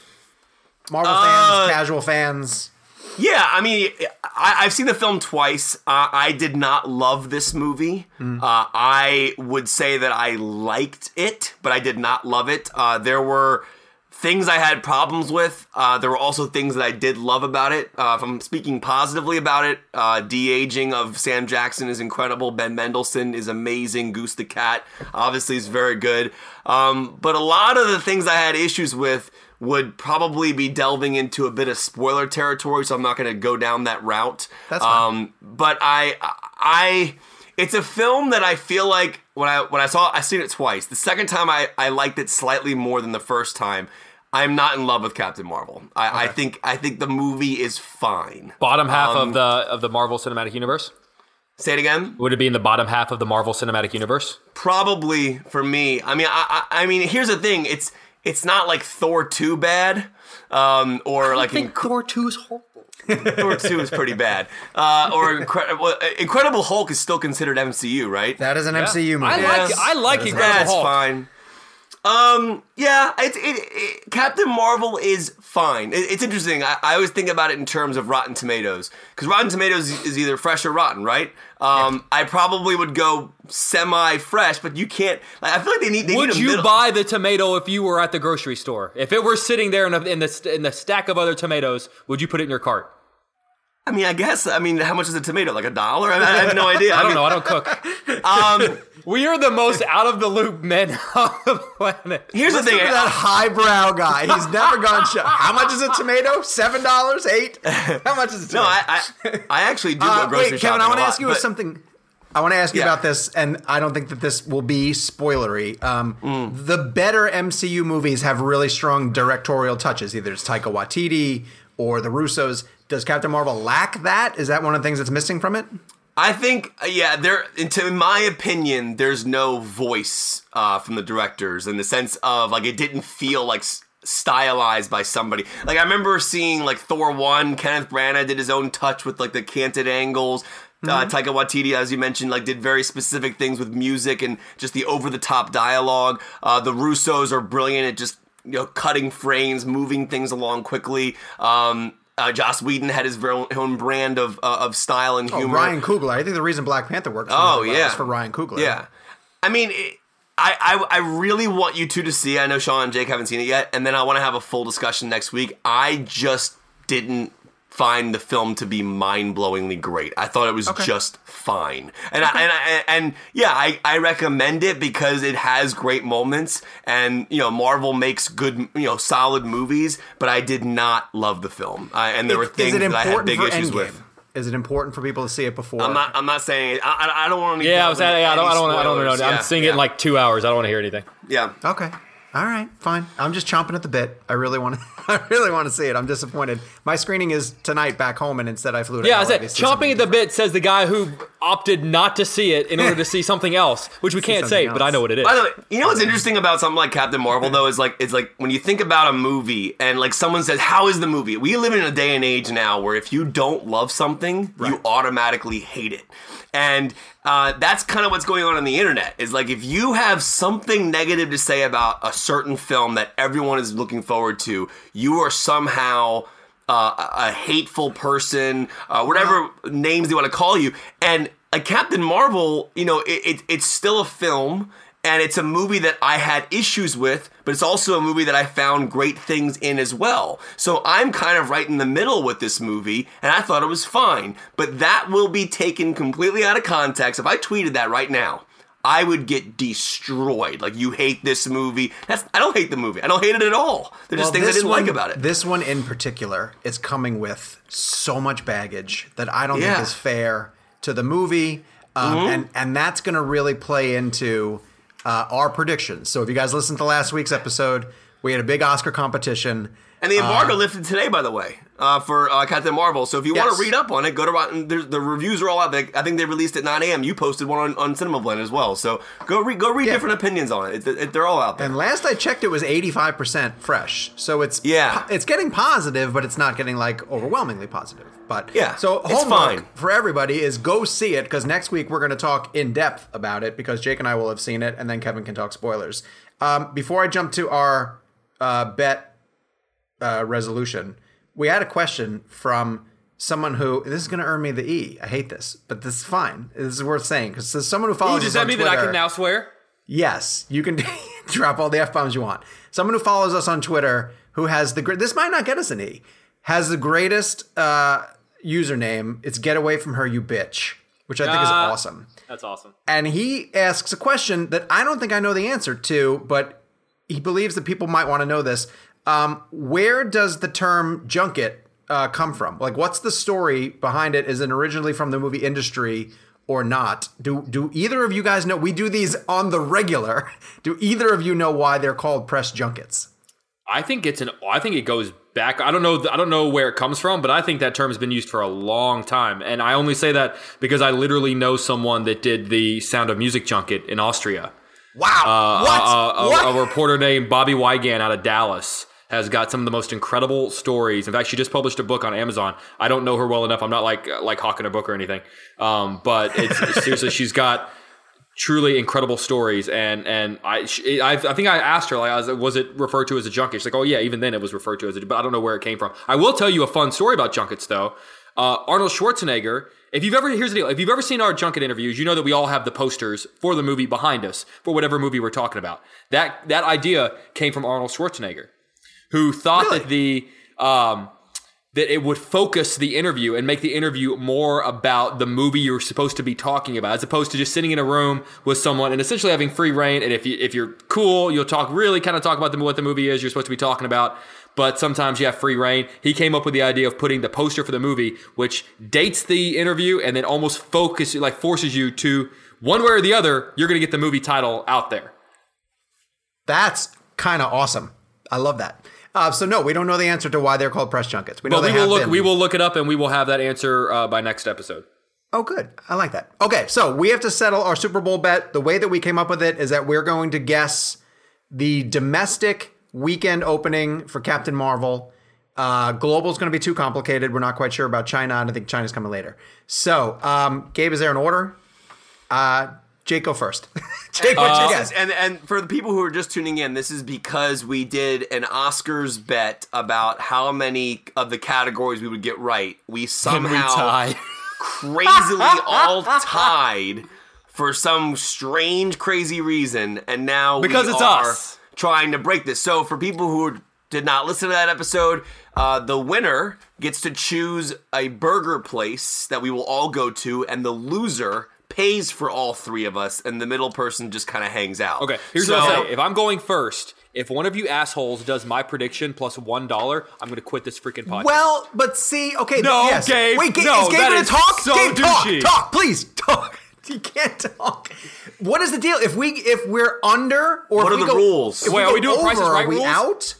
Marvel Uh, fans, casual fans. Yeah, I mean, I, I've seen the film twice. Uh, I did not love this movie. Uh, I would say that I liked it, but I did not love it. Uh, there were things I had problems with. Uh, there were also things that I did love about it. Uh, if I'm speaking positively about it, uh, de aging of Sam Jackson is incredible. Ben Mendelsohn is amazing. Goose the Cat obviously is very good. Um, but a lot of the things I had issues with would probably be delving into a bit of spoiler territory, so I'm not going to go down that route. That's fine. Um, but I, I, it's a film that I feel like when I when I saw it, I seen it twice. The second time I I liked it slightly more than the first time. I'm not in love with Captain Marvel. I, I think I think the movie is fine. Bottom half Um, of the of the Marvel Cinematic Universe. Say it again. Would it be in the bottom half of the Marvel Cinematic Universe? Probably for me. I mean, I, I, I mean, here's the thing. It's it's not like Thor two bad, um, or like Inc- Thor two is horrible. [laughs] Thor two is pretty bad, uh, or Incre- well, Incredible Hulk is still considered MCU, right? That is an MCU movie. I like Yes. I like That is- Incredible That's Hulk. fine. Um, yeah, it's it, it, Captain Marvel is fine. It, it's interesting. I, I always think about it in terms of Rotten Tomatoes because Rotten Tomatoes is either fresh or rotten, right? Um, I probably would go semi-fresh, but you can't. Like, I feel like they need. They Would need a you middle- buy the tomato if you were at the grocery store? If it were sitting there in, a, in the in the stack of other tomatoes, would you put it in your cart? I mean, I guess. I mean, how much is a tomato? Like a dollar? I, I have no [laughs] idea. I don't mean, know. I don't cook. [laughs] Um, we are the most out of the loop men [laughs] on the planet. here's the Listen thing. to that highbrow guy. [laughs] He's never gone. Sh- How much is a tomato? Seven dollars? Eight? How much is a tomato? no, I, I, I actually do go Uh, grocery wait, shopping Kevin, I a want to ask you but- something. I want to ask you Yeah. about this, and I don't think that this will be spoilery. Um, Mm. The better MCU movies have really strong directorial touches. Either it's Taika Waititi or the Russos. Does Captain Marvel lack that? Is that one of the things that's missing from it? I think, uh, yeah, there. into- In my opinion, there's no voice uh, from the directors in the sense of like it didn't feel like s- stylized by somebody. Like I remember seeing like Thor one, Kenneth Branagh did his own touch with like the canted angles. Uh, Taika Waititi, as you mentioned, like did very specific things with music and just the over the top dialogue. Uh, the Russos are brilliant at just you know cutting frames, moving things along quickly. Um, uh, Joss Whedon had his very own brand of uh, of style and Oh, humor. Ryan Coogler. I think the reason Black Panther works. Oh, yeah. is for Ryan Coogler. Yeah, I mean, it, I, I I really want you two to see. I know Sean and Jake haven't seen it yet, and then I want to have a full discussion next week. I just didn't find the film to be mind-blowingly great. I thought it was just fine, and I, and I, and yeah, I, I recommend it because it has great moments, and you know Marvel makes good you know solid movies, but I did not love the film, uh, and there were things that I had big issues Endgame? with. Is it important for people to see it before? I'm not. I'm not saying. I, I, I don't want to. Yeah, I was. Yeah, I don't. I don't. I don't know. I'm seeing it in like two hours. I don't want to hear anything. Yeah. Okay. All right, fine. I'm just chomping at the bit. I really want to. [laughs] I really want to see it. I'm disappointed. My screening is tonight back home, and instead I flew to. Yeah, I said chomping at the bit says the guy who opted not to see it in order to see something else, which we can't say, something but I know what it is. By the way, you know what's interesting about something like Captain Marvel though is like it's like when you think about a movie and like someone says, "How is the movie?" We live in a day and age now where if you don't love something, you automatically hate it, and uh, that's kind of what's going on on the internet. Is like if you have something negative to say about a certain film that everyone is looking forward to, you are somehow uh, a a hateful person, uh, whatever names they want to call you. And like Captain Marvel, you know, it, it, it's still a film. And it's a movie that I had issues with, but it's also a movie that I found great things in as well. So I'm kind of right in the middle with this movie, and I thought it was fine. But that will be taken completely out of context. If I tweeted that right now, I would get destroyed. Like you hate this movie. That's I don't hate the movie. I don't hate it at all. There's just things I didn't one- like about it. This one in particular is coming with so much baggage that I don't Yeah. think is fair to the movie, um, Mm-hmm. and and that's going to really play into uh, our predictions. So if you guys listened to last week's episode, we had a big Oscar competition. and the embargo lifted today, by the way, uh, for uh, Captain Marvel. So if you want to read up on it, go to Rotten. there's- The reviews are all out. They, I think they released at 9 a.m. You posted one on, on Cinema Blend as well. So go read go read Yeah. different opinions on it. It- it- They're all out there. And last I checked, it was eighty five percent fresh. So it's Yeah. po- it's getting positive, but it's not getting like overwhelmingly positive. But Yeah, so homework fine. for everybody is go see it because next week we're going to talk in depth about it because Jake and I will have seen it, and then Kevin can talk spoilers. Um, before I jump to our uh, bet uh, resolution, we had a question from someone who this is going to earn me the E. I hate this, but this is fine. This is worth saying because there's someone who follows. Ooh, does us that mean that I can now swear? Yes, you can [laughs] drop all the f bombs you want. Someone who follows us on Twitter who has the great. This might not get us an E. Has the greatest uh, username. It's "Get away from her, you bitch," which I think is Uh, awesome. That's awesome. And he asks a question that I don't think I know the answer to, but he believes that people might want to know this. Um, where does the term junket uh, come from? Like, what's the story behind it? Is it originally from the movie industry or not? Do do either of you guys know? We do these on the regular. [laughs] Do either of you know why they're called press junkets? I think it's an. I think it goes back. I don't know. I don't know where it comes from, but I think that term has been used for a long time. And I only say that because I literally know someone that did the Sound of Music junket in Austria. Wow! Uh, what? A, a- what? a reporter named Bobby Wygant out of Dallas has got some of the most incredible stories. In fact, she just published a book on Amazon. I don't know her well enough. I'm not like like hawking a book or anything. Um, but it's [laughs] seriously, she's got truly incredible stories. And and I she, I, I think I asked her like, was, was it referred to as a junket? She's like, oh yeah, even then it was referred to as a. But I don't know where it came from. I will tell you a fun story about junkets though. Uh, Arnold Schwarzenegger. If you've ever here's the deal. If you've ever seen our junket interviews, you know that we all have the posters for the movie behind us for whatever movie we're talking about. That that idea came from Arnold Schwarzenegger, who thought that the um, that it would focus the interview and make the interview more about the movie you're supposed to be talking about, as opposed to just sitting in a room with someone and essentially having free reign. And if you if you're cool, you'll talk really kind of talk about the, what the movie is you're supposed to be talking about. But sometimes you have free reign. He came up with the idea of putting the poster for the movie, which dates the interview and then almost focus like forces you to one way or the other. You're going to get the movie title out there. That's kind of awesome. I love that. Uh, so no, we don't know the answer to why they're called press junkets. We know But we will have look. been. We will look it up and we will have that answer uh, by next episode. Oh, good. I like that. Okay, so we have to settle our Super Bowl bet. The way that we came up with it is that we're going to guess the domestic weekend opening for Captain Marvel. Uh, global is going to be too complicated. We're not quite sure about China. and I think China's coming later. So, um, Gabe, is there an order? Uh, Jake, go first. Jake, what's your This guess? and and for the people who are just tuning in, this is because we did an Oscars bet about how many of the categories we would get right. We somehow crazily [laughs] all tied for some strange, crazy reason, and now Because we it's are us. trying to break this. So for people who did not listen to that episode, uh, the winner gets to choose a burger place that we will all go to, and the loser pays for all three of us, and the middle person just kind of hangs out. Okay, here's so, what I'll say. If I'm going first, if one of you assholes does my prediction plus one dollar, I'm going to quit this freaking podcast. Well, but see, okay, No, yes. Gabe, Wait, Gabe, no, is Gabe gonna talk? so Gabe, talk, douchey. talk, please, [laughs] talk. You can't talk. What is the deal? If we if we're under or What if are we the go, rules? If Wait, we are we doing over, Price is Right are we rules? out?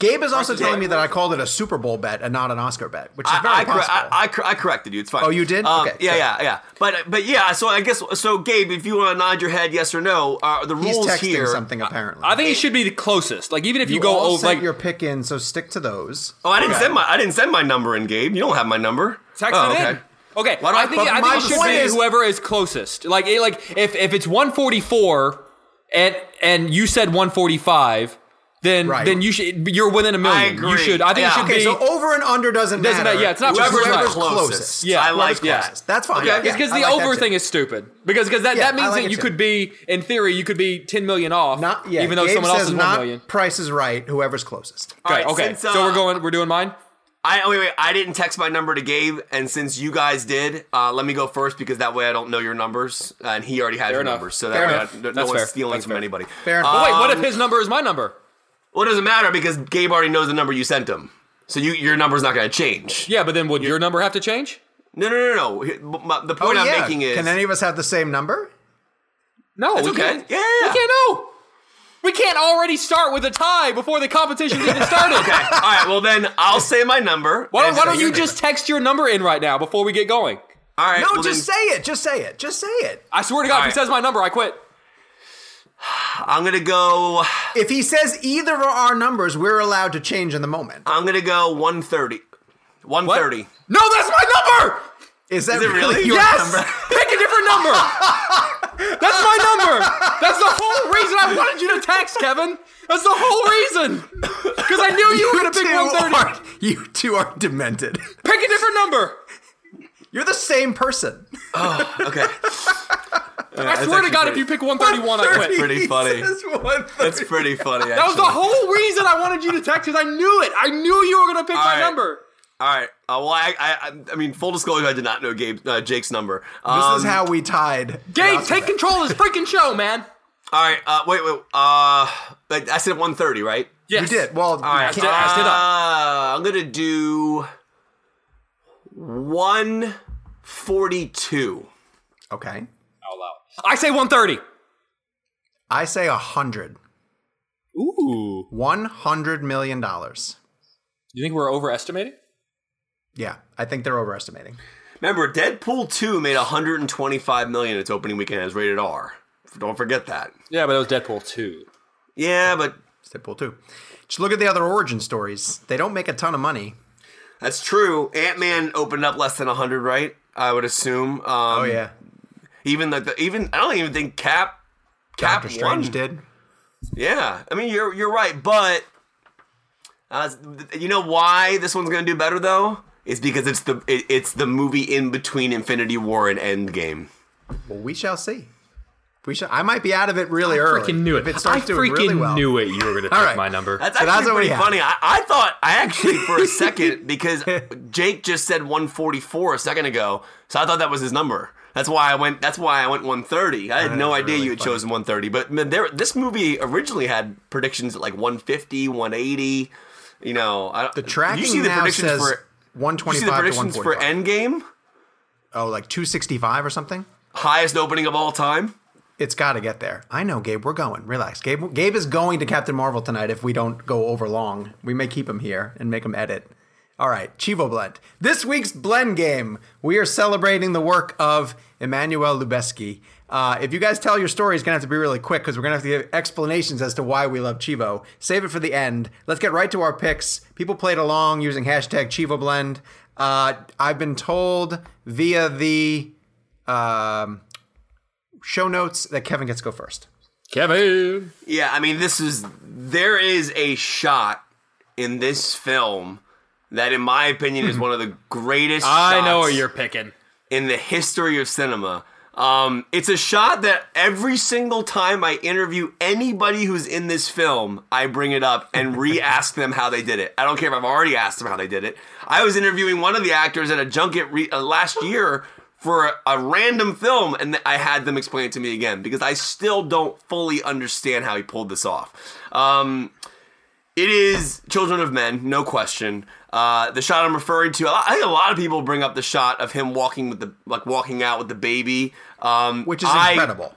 Gabe is also telling me that I called it a Super Bowl bet and not an Oscar bet, which is very I, I, possible. I, I, I corrected you. It's fine. Oh, you did? Um, Okay, Yeah, yeah, yeah. But but yeah. So I guess so. Gabe, if you want to nod your head, yes or no. Uh, the He's rules texting here. something apparently. I think it should be the closest. Like even if you, you go all over, like your pick in, so stick to those. Oh, I didn't send my I didn't send my number in, Gabe. You don't have my number. text oh, it okay. in. Okay, Why do I I think I my think it should point be is- whoever is closest. Like it, like if if it's 144 and and you said 145, then Right. then you should you're within a million. agree. You should. I think Yeah. it should Okay, be. so over and under doesn't, Doesn't matter. Yeah, it's not Whoever's whoever's closest. closest. Yeah, I like Whoever's that. closest. That's fine. Okay, because I the like that over too. thing is stupid. Because because that, Yeah, that means like that you too. could be in theory you could be ten million off, Not yeah, even though Gabe someone else is one not million. Price is right. Whoever's closest. Okay, right, okay. since, so uh, we're going. We're doing mine. I oh, wait wait I didn't text my number to Gabe, and since you guys did, uh, let me go first because that way I don't know your numbers, and he already has your enough. numbers, so that Fair way. I, no That's one's stealing That's from fair. anybody. Fair enough. But wait, what if Um, his number is my number? Well, it doesn't matter because Gabe already knows the number you sent him, so you your number's not going to change. Yeah, but then would your number have to change? No, no, no, no. He- my- The Oh point I'm yeah. making is Can any of us have the same number? No, That's we okay. can't. Yeah, yeah, yeah. We can't know. We can't already start with a tie before the competition's even started. [laughs] Okay. All right, well then I'll say my number. Why don't, and why so don't you just text your number in right now before we get going? All right. No, well, just then say it. Just say it. Just say it. I swear to God, if Alright. he says my number, I quit. [sighs] I'm gonna go. If he says either of our numbers, we're allowed to change in the moment. I'm gonna go 130. 130. No, that's my number. Is that Is it really? your yes. number? [laughs] Pick a different number. That's my number. That's the whole reason I wanted you to text, Kevin. That's the whole reason. Because I knew you were going to pick 130. are- you two are demented. Pick a different number. You're the same person. Okay. [laughs] I swear to God, if you pick 131, I quit. pretty funny. He says 130. That's pretty funny. That was the whole reason I wanted you to text because I knew it. I knew you were going to pick my right. number. All right. Uh, well, I, I, I mean, full disclosure, I did not know Gabe, uh, Jake's number. This Um, is how we tied. Gabe, take control of this freaking show, man. All right. Uh, wait, wait. Uh, I said 130, right? You Yes. did. Well, All right. I stood- I stood up. Uh, I'm gonna do 142. okay. I say 130. I say a hundred. Ooh. One hundred million dollars. You think we're overestimating? Yeah, I think they're overestimating. Remember, Deadpool 2 made 125 million its opening weekend as rated R. Don't forget that. Yeah, but it was Deadpool 2. Yeah, but It's Deadpool two. Just look at the other origin stories. They don't make a ton of money. That's true. Ant Man opened up less than 100, right? I would assume. Um, Oh yeah, Even like the even I don't even think Cap Cap Doctor Strange won. did. Yeah, I mean you're you're right, but uh, you know why this one's gonna do better though? Is because it's the it, it's the movie in between Infinity War and Endgame. Well, we shall see. We shall. I might be out of it really early. freaking knew it. If it starts I doing freaking really well. knew it. You were going to pick All right. my number. That's So actually that's pretty have. funny. I, I thought I actually for a [laughs] second because Jake just said 144 a second ago, so I thought that was his number. That's why I went. That's why I went 130. I had no idea really you had funny. chosen 130. But man, there, this movie originally had predictions at like 150, 180. You know, I, The tracking you see the now predictions says for one you see the five to one predictions for forty five. Endgame, Oh, like two sixty five or something. highest opening of all time. It's got to get there. I know, Gabe. We're going. Relax. Gabe. Gabe is going to Captain Marvel tonight. If we don't go over long, we may keep him here and make him edit. All right, Chivo Blend. This week's blend game, we are celebrating the work of Emmanuel Lubezki. Uh, if you guys tell your story, it's gonna have to be really quick because we're gonna have to give explanations as to why we love Chivo. Save it for the end. Let's get right to our picks. People played along using hashtag Chivo Blend. Uh, I've been told via the um, show notes that Kevin gets to go first. Kevin. Yeah, I mean, this is there is a shot in this film that, in my opinion, is [laughs] one of the greatest. I know what you're picking. in the history of cinema. Um, it's a shot that every single time I interview anybody who's in this film, I bring it up and [laughs] re-ask them how they did it. I don't care if I've already asked them how they did it. I was interviewing one of the actors at a junket re- uh, last year for a, a random film, and I had them explain it to me again because I still don't fully understand how he pulled this off. Um, it is Children of Men, no question. Uh, the shot I'm referring to, I think a lot of people bring up the shot of him walking with the like walking out with the baby, um, Which is I- incredible.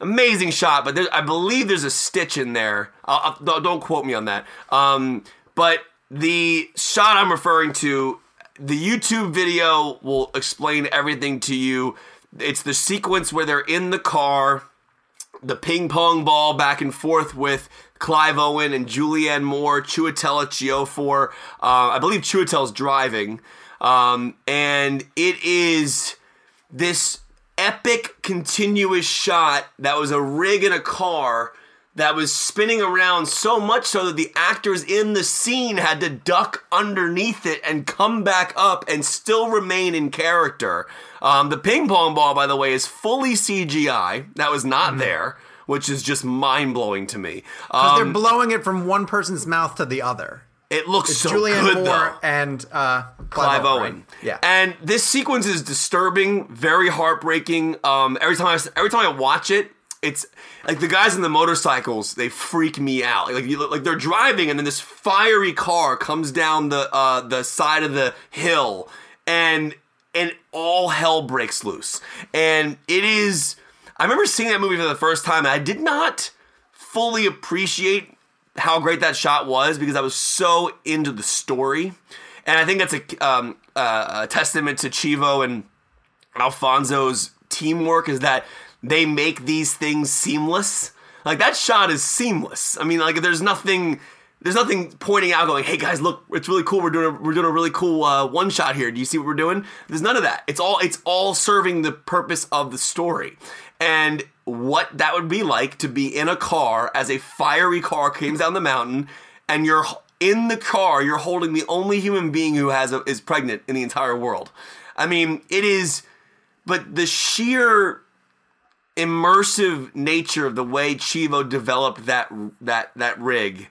amazing shot. But I believe there's a stitch in there. I'll, I'll- don't quote me on that. Um, but the shot I'm referring to, the YouTube video will explain everything to you. It's the sequence where they're in the car the ping pong ball back and forth with Clive Owen and Julianne Moore, Chiwetel Ejiofor. Uh, I believe Chiwetel's driving, um, and it is this epic continuous shot that was a rig in a car that was spinning around so much so that the actors in the scene had to duck underneath it and come back up and still remain in character. Um, the ping pong ball, by the way, is fully CGI. That was not Mm-hmm. there, which is just mind blowing to me. Because Um, they're blowing it from one person's mouth to the other. it looks It's so Julianne good Moore though. and uh, Clive Owen. right? Yeah. And this sequence is disturbing, very heartbreaking. Um, every time I every time I watch it, it's like the guys in the motorcycles. They freak me out. Like you, like they're driving, and then this fiery car comes down the uh, the side of the hill, and and all hell breaks loose. And it is. I remember seeing that movie for the first time, and I did not fully appreciate how great that shot was because I was so into the story, and I think that's a, um, uh, a testament to Chivo and Alfonso's teamwork is that they make these things seamless. Like that shot is seamless. I mean, like there's nothing. There's nothing pointing out, going, "Hey guys, look, it's really cool. We're doing a, we're doing a really cool uh, one shot here. Do you see what we're doing?" There's none of that. It's all it's all serving the purpose of the story, and what that would be like to be in a car as a fiery car comes down the mountain, and you're in the car. You're holding the only human being who has a, is pregnant in the entire world. I mean, it is, but the sheer immersive nature of the way Chivo developed that that that rig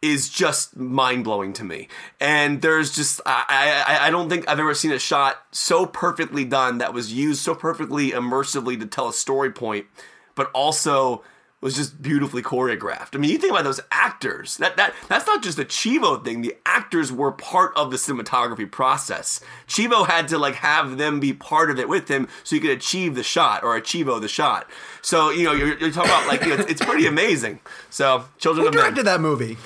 is just mind blowing to me. And there's just I, I I don't think I've ever seen a shot so perfectly done that was used so perfectly immersively to tell a story point, but also was just beautifully choreographed. I mean, you think about those actors. That that that's not just a Chivo thing. The actors were part of the cinematography process. Chivo had to like have them be part of it with him so you could achieve the shot or achieve the shot. So you know you're, you're talking about like you know, it's, it's pretty amazing. So Children Who of Men, Who directed that movie?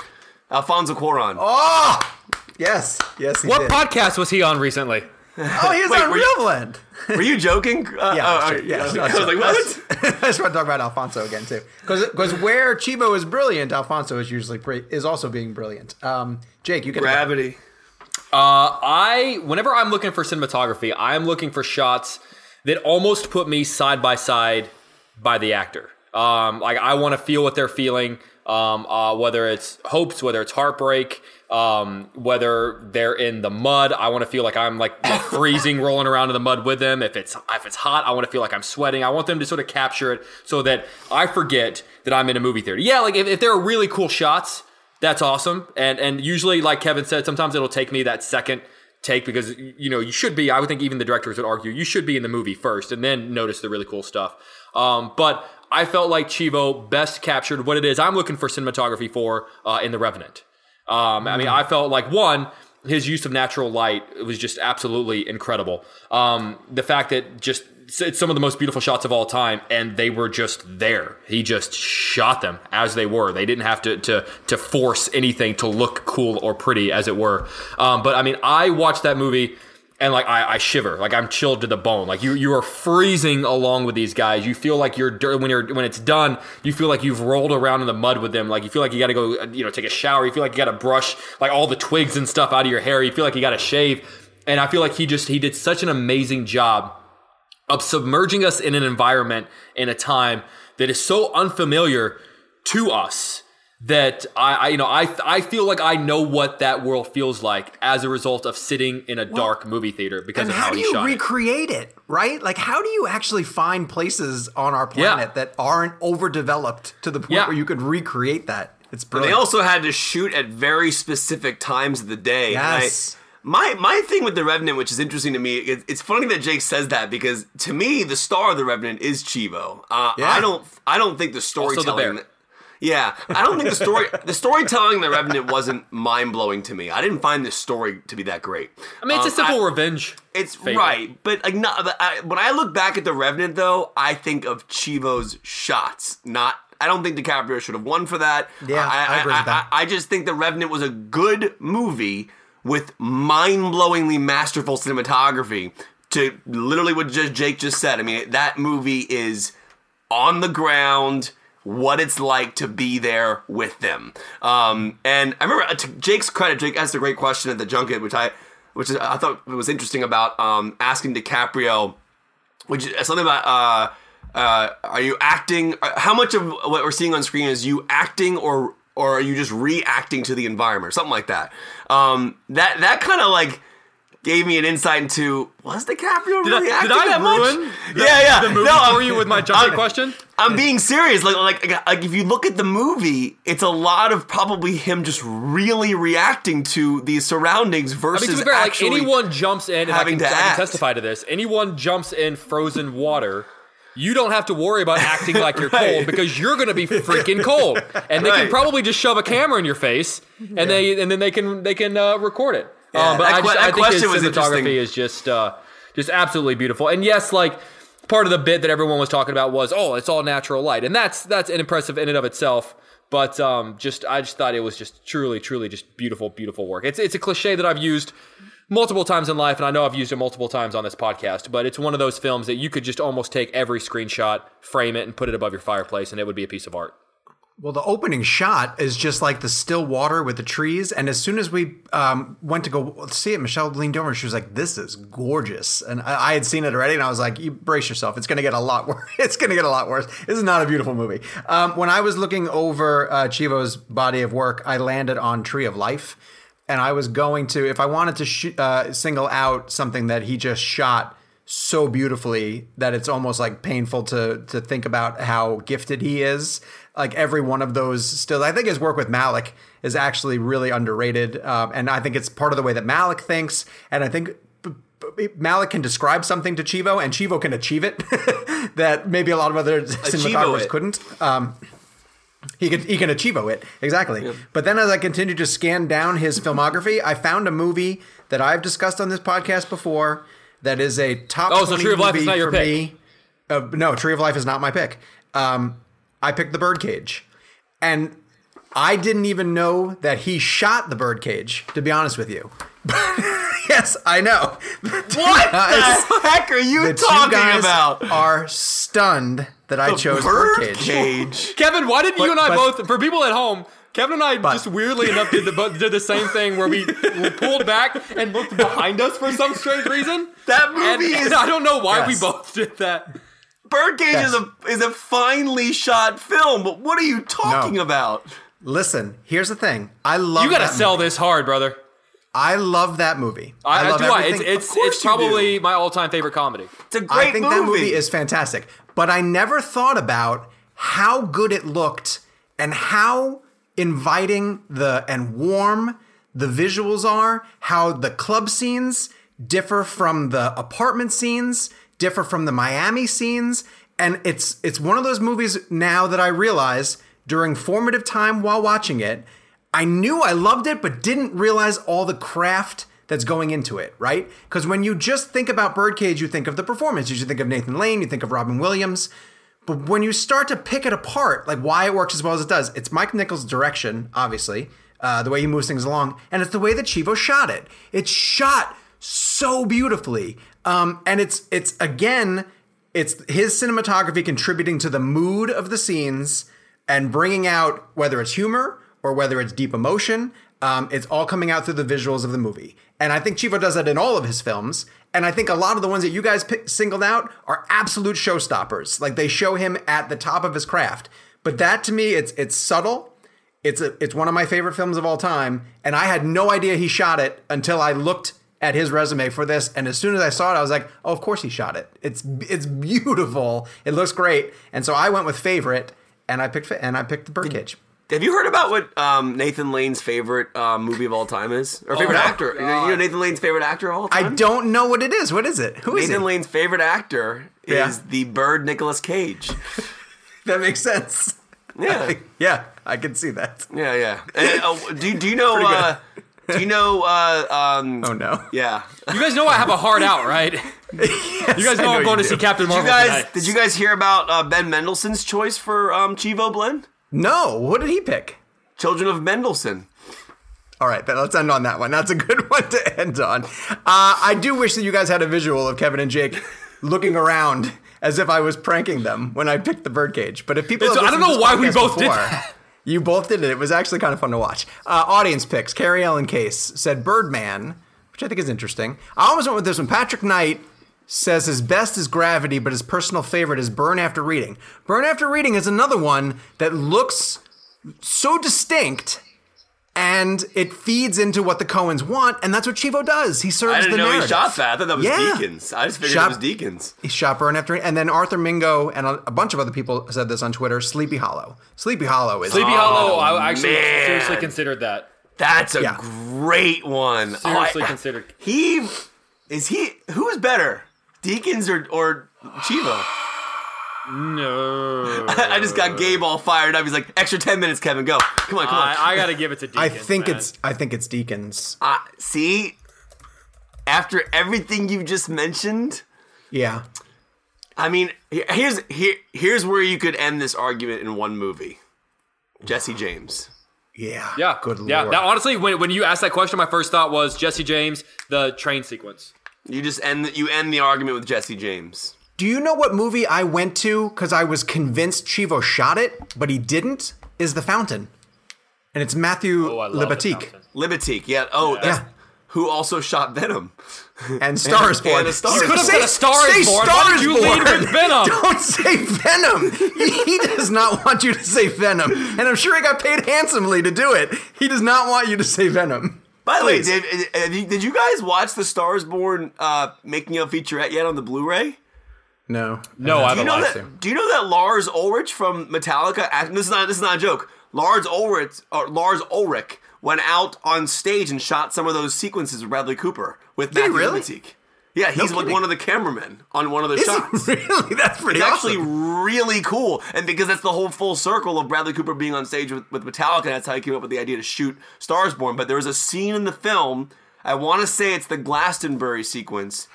Alfonso Cuarón. Oh, yes, yes. He What did. podcast was he on recently? [laughs] Oh, he was Wait, on were you- Realland. Were you joking? Uh, [laughs] Yeah, uh, sure, yeah. I was no, like, what? I just want to talk about Alfonso again too, because where Chivo is brilliant, Alfonso is usually pre- is also being brilliant. Um, Jake, you can Gravity. Uh, I whenever I'm looking for cinematography, I'm looking for shots that almost put me side by side by the actor. Um, like I want to feel what they're feeling. Um, uh, whether it's hopes, whether it's heartbreak, um, whether they're in the mud, I want to feel like I'm like [laughs] freezing, rolling around in the mud with them. If it's if it's hot, I want to feel like I'm sweating. I want them to sort of capture it so that I forget that I'm in a movie theater. Yeah, like if, if there are really cool shots, that's awesome. And and usually, like Kevin said, sometimes it'll take me that second take because you know you should be. I would think even the directors would argue you should be in the movie first and then notice the really cool stuff. Um, but I felt like Chivo best captured what it is I'm looking for cinematography for uh, in The Revenant. Um, I mean, I felt like one, his use of natural light was just absolutely incredible. Um, the fact that just it's some of the most beautiful shots of all time, and they were just there. He just shot them as they were. They didn't have to to to force anything to look cool or pretty, as it were. Um, but I mean, I watched that movie and like I, I shiver, like I'm chilled to the bone. Like you, you are freezing along with these guys. You feel like you're when you're when it's done. You feel like you've rolled around in the mud with them. Like you feel like you got to go, you know, take a shower. You feel like you got to brush like all the twigs and stuff out of your hair. You feel like you got to shave. And I feel like he just he did such an amazing job of submerging us in an environment in a time that is so unfamiliar to us that I, I you know I I feel like I know what that world feels like as a result of sitting in a dark movie theater because And of how how, do he you shot it. recreate it, right? Like, how do you actually find places on our planet that aren't overdeveloped to the point Yeah. where you could recreate that? It's brilliant. But They also had to shoot at very specific times of the day. And I- Yes. my my thing with the Revenant, which is interesting to me, it, it's funny that Jake says that because to me, the star of the Revenant is Chivo. Uh, Yeah. I don't I don't think the Also the storytelling. Bear. yeah, I don't think the story the storytelling in the Revenant wasn't mind blowing to me. I didn't find this story to be that great. I mean, it's a Um, simple I- revenge. It's fable. right, but like not. But I, when I look back at the Revenant, though, I think of Chivo's shots. Not. I don't think DiCaprio should have won for that. Yeah, I agree with that. I, I just think the Revenant was a good movie with mind-blowingly masterful cinematography. To literally what just Jake just said. I mean, that movie is on the ground what it's like to be there with them. Um, and I remember uh, to Jake's credit, Jake asked a great question at the junket, which I, which I thought was interesting about um, asking DiCaprio, which something about uh, uh, are you acting? uh, How much of what we're seeing on screen is you acting, or or are you just reacting to the environment, or something like that? Um, that that kind of like gave me an insight into was DiCaprio Did I, reacting did I that much? the, yeah, yeah. the movie No, I'm- for you with my I'm- question? I'm being serious. Like, like, like, if you look at the movie, it's a lot of probably him just really reacting to these surroundings I versus mean, to be fair, like actually anyone jumps in, and I having can, to I can testify to this. Anyone jumps in frozen water, you don't have to worry about acting like you're [laughs] Right. cold because you're going to be freaking cold, and they can probably just shove a camera in your face, and they and then they can they can uh, record it. Yeah, um, but that I, just, I think his cinematography is just uh, just absolutely beautiful. And yes, like part of the bit that everyone was talking about was, oh, it's all natural light, and that's that's an impressive in and of itself. But um, just I just thought it was just truly, truly just beautiful, beautiful work. It's it's a cliche that I've used multiple times in life, and I know I've used it multiple times on this podcast. But it's one of those films that you could just almost take every screenshot, frame it, and put it above your fireplace, and it would be a piece of art. Well, the opening shot is just like the still water with the trees. And as soon as we um, went to go see it, Michelle leaned over and she was like, "This is gorgeous." And I, I had seen it already, and I was like, "You brace yourself. It's going to get a lot [laughs] worse. It's going to get a lot worse. This is not a beautiful movie." Um, when I was looking over uh, Chivo's body of work, I landed on Tree of Life, and I was going to, if I wanted to sh- uh, single out something that he just shot so beautifully that it's almost like painful to to think about how gifted he is. Like every one of those still, I think his work with Malick is actually really underrated, um, and I think it's part of the way that Malick thinks. And I think Malick can describe something to Chivo, and Chivo can achieve it [laughs] that maybe a lot of other [laughs] cinematographers it. couldn't. Um, he can he can achieve it exactly. But then as I continued to scan down his filmography, I found a movie that I've discussed on this podcast before. That is a top. Oh, so 20 Tree of Life is not your for pick. me. Uh, no, Tree of Life is not my pick. Um, I picked The Birdcage, and I didn't even know that he shot The Birdcage. To be honest with you, [laughs] yes, I know. What the heck are you The two talking guys about? are stunned that I chose Birdcage. Birdcage. Kevin, why didn't you and I but- both? For people at home, Kevin and I just weirdly enough did the did the same thing where we [laughs] pulled back and looked behind us for some strange reason. That And, movie is and I don't know why Yes. we both did that. Birdcage Yes. is a is a finely shot film. But what are you talking No. about? Listen, here's the thing. I love. You got to that sell movie. this hard, brother. I love that movie. I, I, love do. I. It's it's, Of course it's you do. probably my all time favorite comedy. It's a great I think movie. that movie is fantastic. But I never thought about how good it looked and how inviting the and warm the visuals are, how the club scenes differ from the apartment scenes, differ from the Miami scenes, and it's it's one of those movies now that I realize during formative time while watching it, I knew I loved it but didn't realize all the craft that's going into it, right? Because when you just think about Birdcage, you think of the performance. You think of Nathan Lane, you think of Robin Williams. But when you start to pick it apart, like why it works as well as it does, it's Mike Nichols' direction, obviously, uh, the way he moves things along, and it's the way that Chivo shot it. It's shot so beautifully, um, and it's it's again, it's his cinematography contributing to the mood of the scenes and bringing out whether it's humor or whether it's deep emotion. Um, it's all coming out through the visuals of the movie, and I think Chivo does that in all of his films. And I think a lot of the ones that you guys singled out are absolute showstoppers. Like they show him at the top of his craft. But that to me, it's it's subtle. It's a, it's one of my favorite films of all time, and I had no idea he shot it until I looked at his resume for this. And as soon as I saw it, I was like, oh, of course he shot it. It's it's beautiful. It looks great. And so I went with favorite, and I picked and I picked the Birdcage. Have you heard about what um, Nathan Lane's favorite um, movie of all time is, or favorite my actor? You know, you know Nathan Lane's favorite actor of all time? I don't know what it is. What is it? Who is Nathan it? Lane's favorite actor Yeah. is the bird Nicolas Cage. [laughs] That makes sense. Yeah, [laughs] Yeah, I can see that. yeah, yeah. And, uh, [laughs] do do you know? Uh, do you know? Uh, um, Oh no. Yeah. You guys know I have a heart out, right? you guys know, I'm going to see Captain Did you Marvel guys tonight. did you guys hear about uh, Ben Mendelsohn's choice for um, Chivo Blend? No. What did he pick? Children of Mendelssohn. All right, then let's end on that one. That's a good [laughs] one to end on. Uh, I do wish that you guys had a visual of Kevin and Jake looking around as if I was pranking them when I picked the birdcage. But if people, I don't know why we both podcast did that. [laughs] You both did it. It was actually kind of fun to watch. Uh, audience picks. Carrie Ellen Case said Birdman, which I think is interesting. I almost went with this one. Patrick Knight says his best is Gravity, but his personal favorite is Burn After Reading. Burn After Reading is another one that looks so distinct and it feeds into what the Coens want, and that's what Chivo does. He serves I didn't the know narrative. he shot that. I thought that was Yeah. Deakins. I just figured Shot- it was Deakins. He shot Burn After Reading. and then Arthur Mingo and a, a bunch of other people said this on Twitter. Sleepy Hollow. Sleepy Hollow is Sleepy Hollow, I actually man. seriously considered that. That's a Yeah. great one. Oh, Seriously I- considered. He is he. Who's better, Deakins or or Chivo? [sighs] No. [laughs] I just got Gabe all fired up. He's like, extra ten minutes, Kevin. Go. Come on, come on. I, I gotta give it to Deakins. I think man. it's I think it's Deakins. Uh, see, after everything you've just mentioned, Yeah. I mean, he- here's here here's where you could end this argument in one movie. Jesse James. Yeah. Yeah, Good yeah. lord. That, honestly, when, when you asked that question, my first thought was Jesse James, the train sequence. You just end you end the argument with Jesse James. Do you know what movie I went to because I was convinced Chivo shot it, but he didn't? Is The Fountain. And it's Matthew Oh, I Libatique Libatique, yeah. Oh, that's Yeah. who also shot Venom. and [laughs] Stars Born. and Star is You Born. say- Could've said A Star is say Born. Why did Star you is lead Born. with Venom? [laughs] Don't say Venom. he does not want you to say Venom. And I'm sure he got paid handsomely to do it. He does not want you to say Venom. By the way, Please. did, did, eh, eh, you- did you guys watch the Stars Born uh, making a featurette yet on the Blu-ray? No. No, I Do you haven't know that? it. Do you know that Lars Ulrich from Metallica? Uh, this is not. This is not a joke. Lars Ulrich, or Lars Ulrich, went out on stage and shot some of those sequences with Bradley Cooper with Did he Matthew really? Libatique. Yeah, he's like one of the cameramen on one of the Is shots. [laughs] really? That's pretty It's awesome. actually really cool, and because that's the whole full circle of Bradley Cooper being on stage with, with Metallica, that's how he came up with the idea to shoot Stars Born. But there was a scene in the film, I want to say it's the Glastonbury sequence,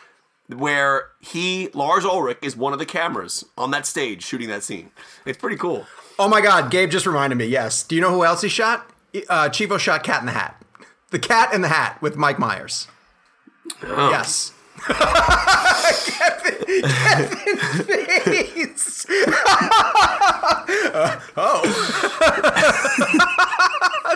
where he, Lars Ulrich, is one of the cameras on that stage shooting that scene. It's pretty cool. Oh my God, Gabe just reminded me. Yes. Do you know who else he shot? Uh, Chivo shot Cat in the Hat. The Cat in the Hat with Mike Myers. Oh. Yes. Kevin, Kevin's face. [laughs] Uh, [laughs] oh.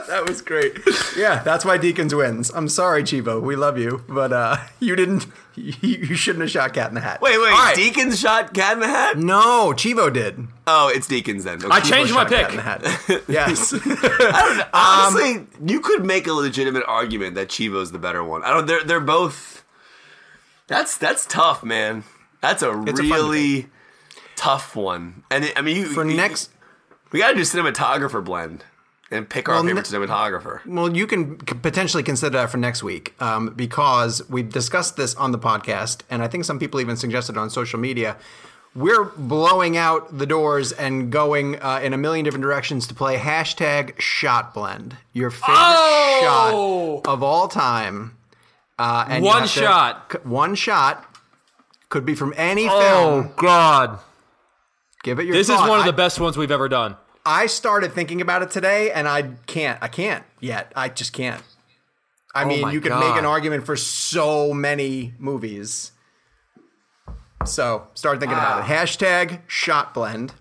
[laughs] that was great. Yeah, that's why Deakins wins. I'm sorry, Chivo. We love you, but uh, you didn't. You, you shouldn't have shot Cat in the Hat. Wait, wait, All right. Deakins shot Cat in the Hat? No, Chivo did. Oh, it's Deakins then. Okay. I changed my Shot Cat pick. in the Hat. Yes. Honestly, you could make a legitimate argument that Chivo's the better one. I don't. They're they're both. That's that's tough, man. That's a It's a really tough one. And it, I mean, you, For you- next, we got to do cinematographer blend and pick our Well, favorite ne- cinematographer. Well, you can potentially consider that for next week um, because we've discussed this on the podcast, and I think some people even suggested on social media. We're blowing out the doors and going uh, in a million different directions to play hashtag shot blend, your favorite Oh! shot of all time. Uh, and One have to- shot. one shot could be from any Oh film. Oh God! Give it your This is one of I- the best ones we've ever done. I started thinking about it today, and I can't. I can't yet. I just can't. I mean, Oh my you could make an argument for so many movies. So, start thinking about it. Hashtag shot blend.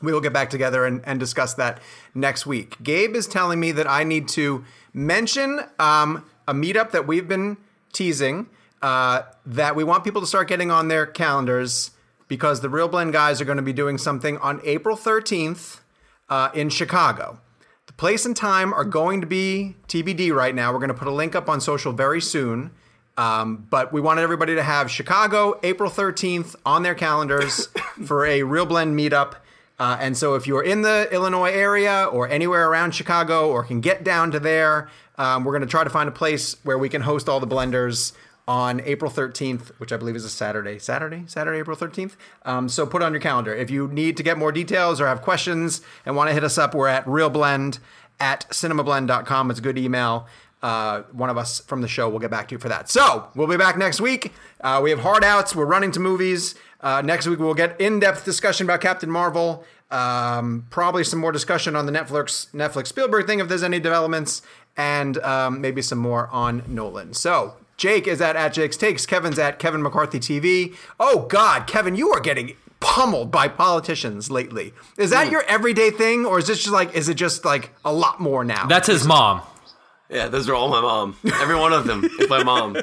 We will get back together and, and discuss that next week. Gabe is telling me that I need to mention um, a meetup that we've been teasing uh, that we want people to start getting on their calendars because the ReelBlend guys are going to be doing something on April 13th uh, in Chicago. The place and time are going to be TBD right now. We're going to put a link up on social very soon. Um, but we wanted everybody to have Chicago, April 13th on their calendars [coughs] for a ReelBlend meetup. Uh, and so if you're in the Illinois area or anywhere around Chicago or can get down to there, um, we're going to try to find a place where we can host all the blenders on April 13th, which I believe is a Saturday. Saturday? Saturday, April 13th? Um, so put on your calendar. If you need to get more details or have questions and want to hit us up, we're at reelblend at cinemablend.com. It's a good email. Uh, one of us from the show will get back to you for that. So we'll be back next week. Uh, we have hard outs. We're running to movies. Uh, next week we'll get in-depth discussion about Captain Marvel. Um, probably some more discussion on the Netflix Netflix Spielberg thing if there's any developments, and um, maybe some more on Nolan. So Jake is at at Jake's Takes. Kevin's at Kevin McCarthy TV. Oh God, Kevin, you are getting pummeled by politicians lately. Is that your everyday thing, or is this just like is it just like a lot more now? That's his mom. Yeah, those are all my mom. Every one of them is my mom.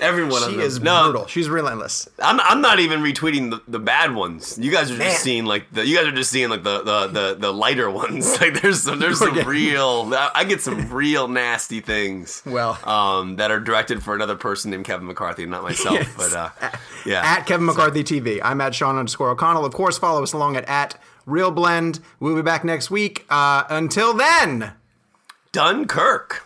Every one of She them. is no, brutal. She's relentless. I'm, I'm not even retweeting the, the bad ones. You guys are just Man. seeing like the you guys are just seeing like the the the, the lighter ones. [laughs] Like there's some there's You're some getting- real I get some real nasty things. Well. um, that are directed for another person named Kevin McCarthy, not myself. Yes. But uh, yeah, At Kevin McCarthy TV. I'm at Sean underscore O'Connell. Of course, follow us along at, at ReelBlend. We'll be back next week. Uh, until then. Dunkirk.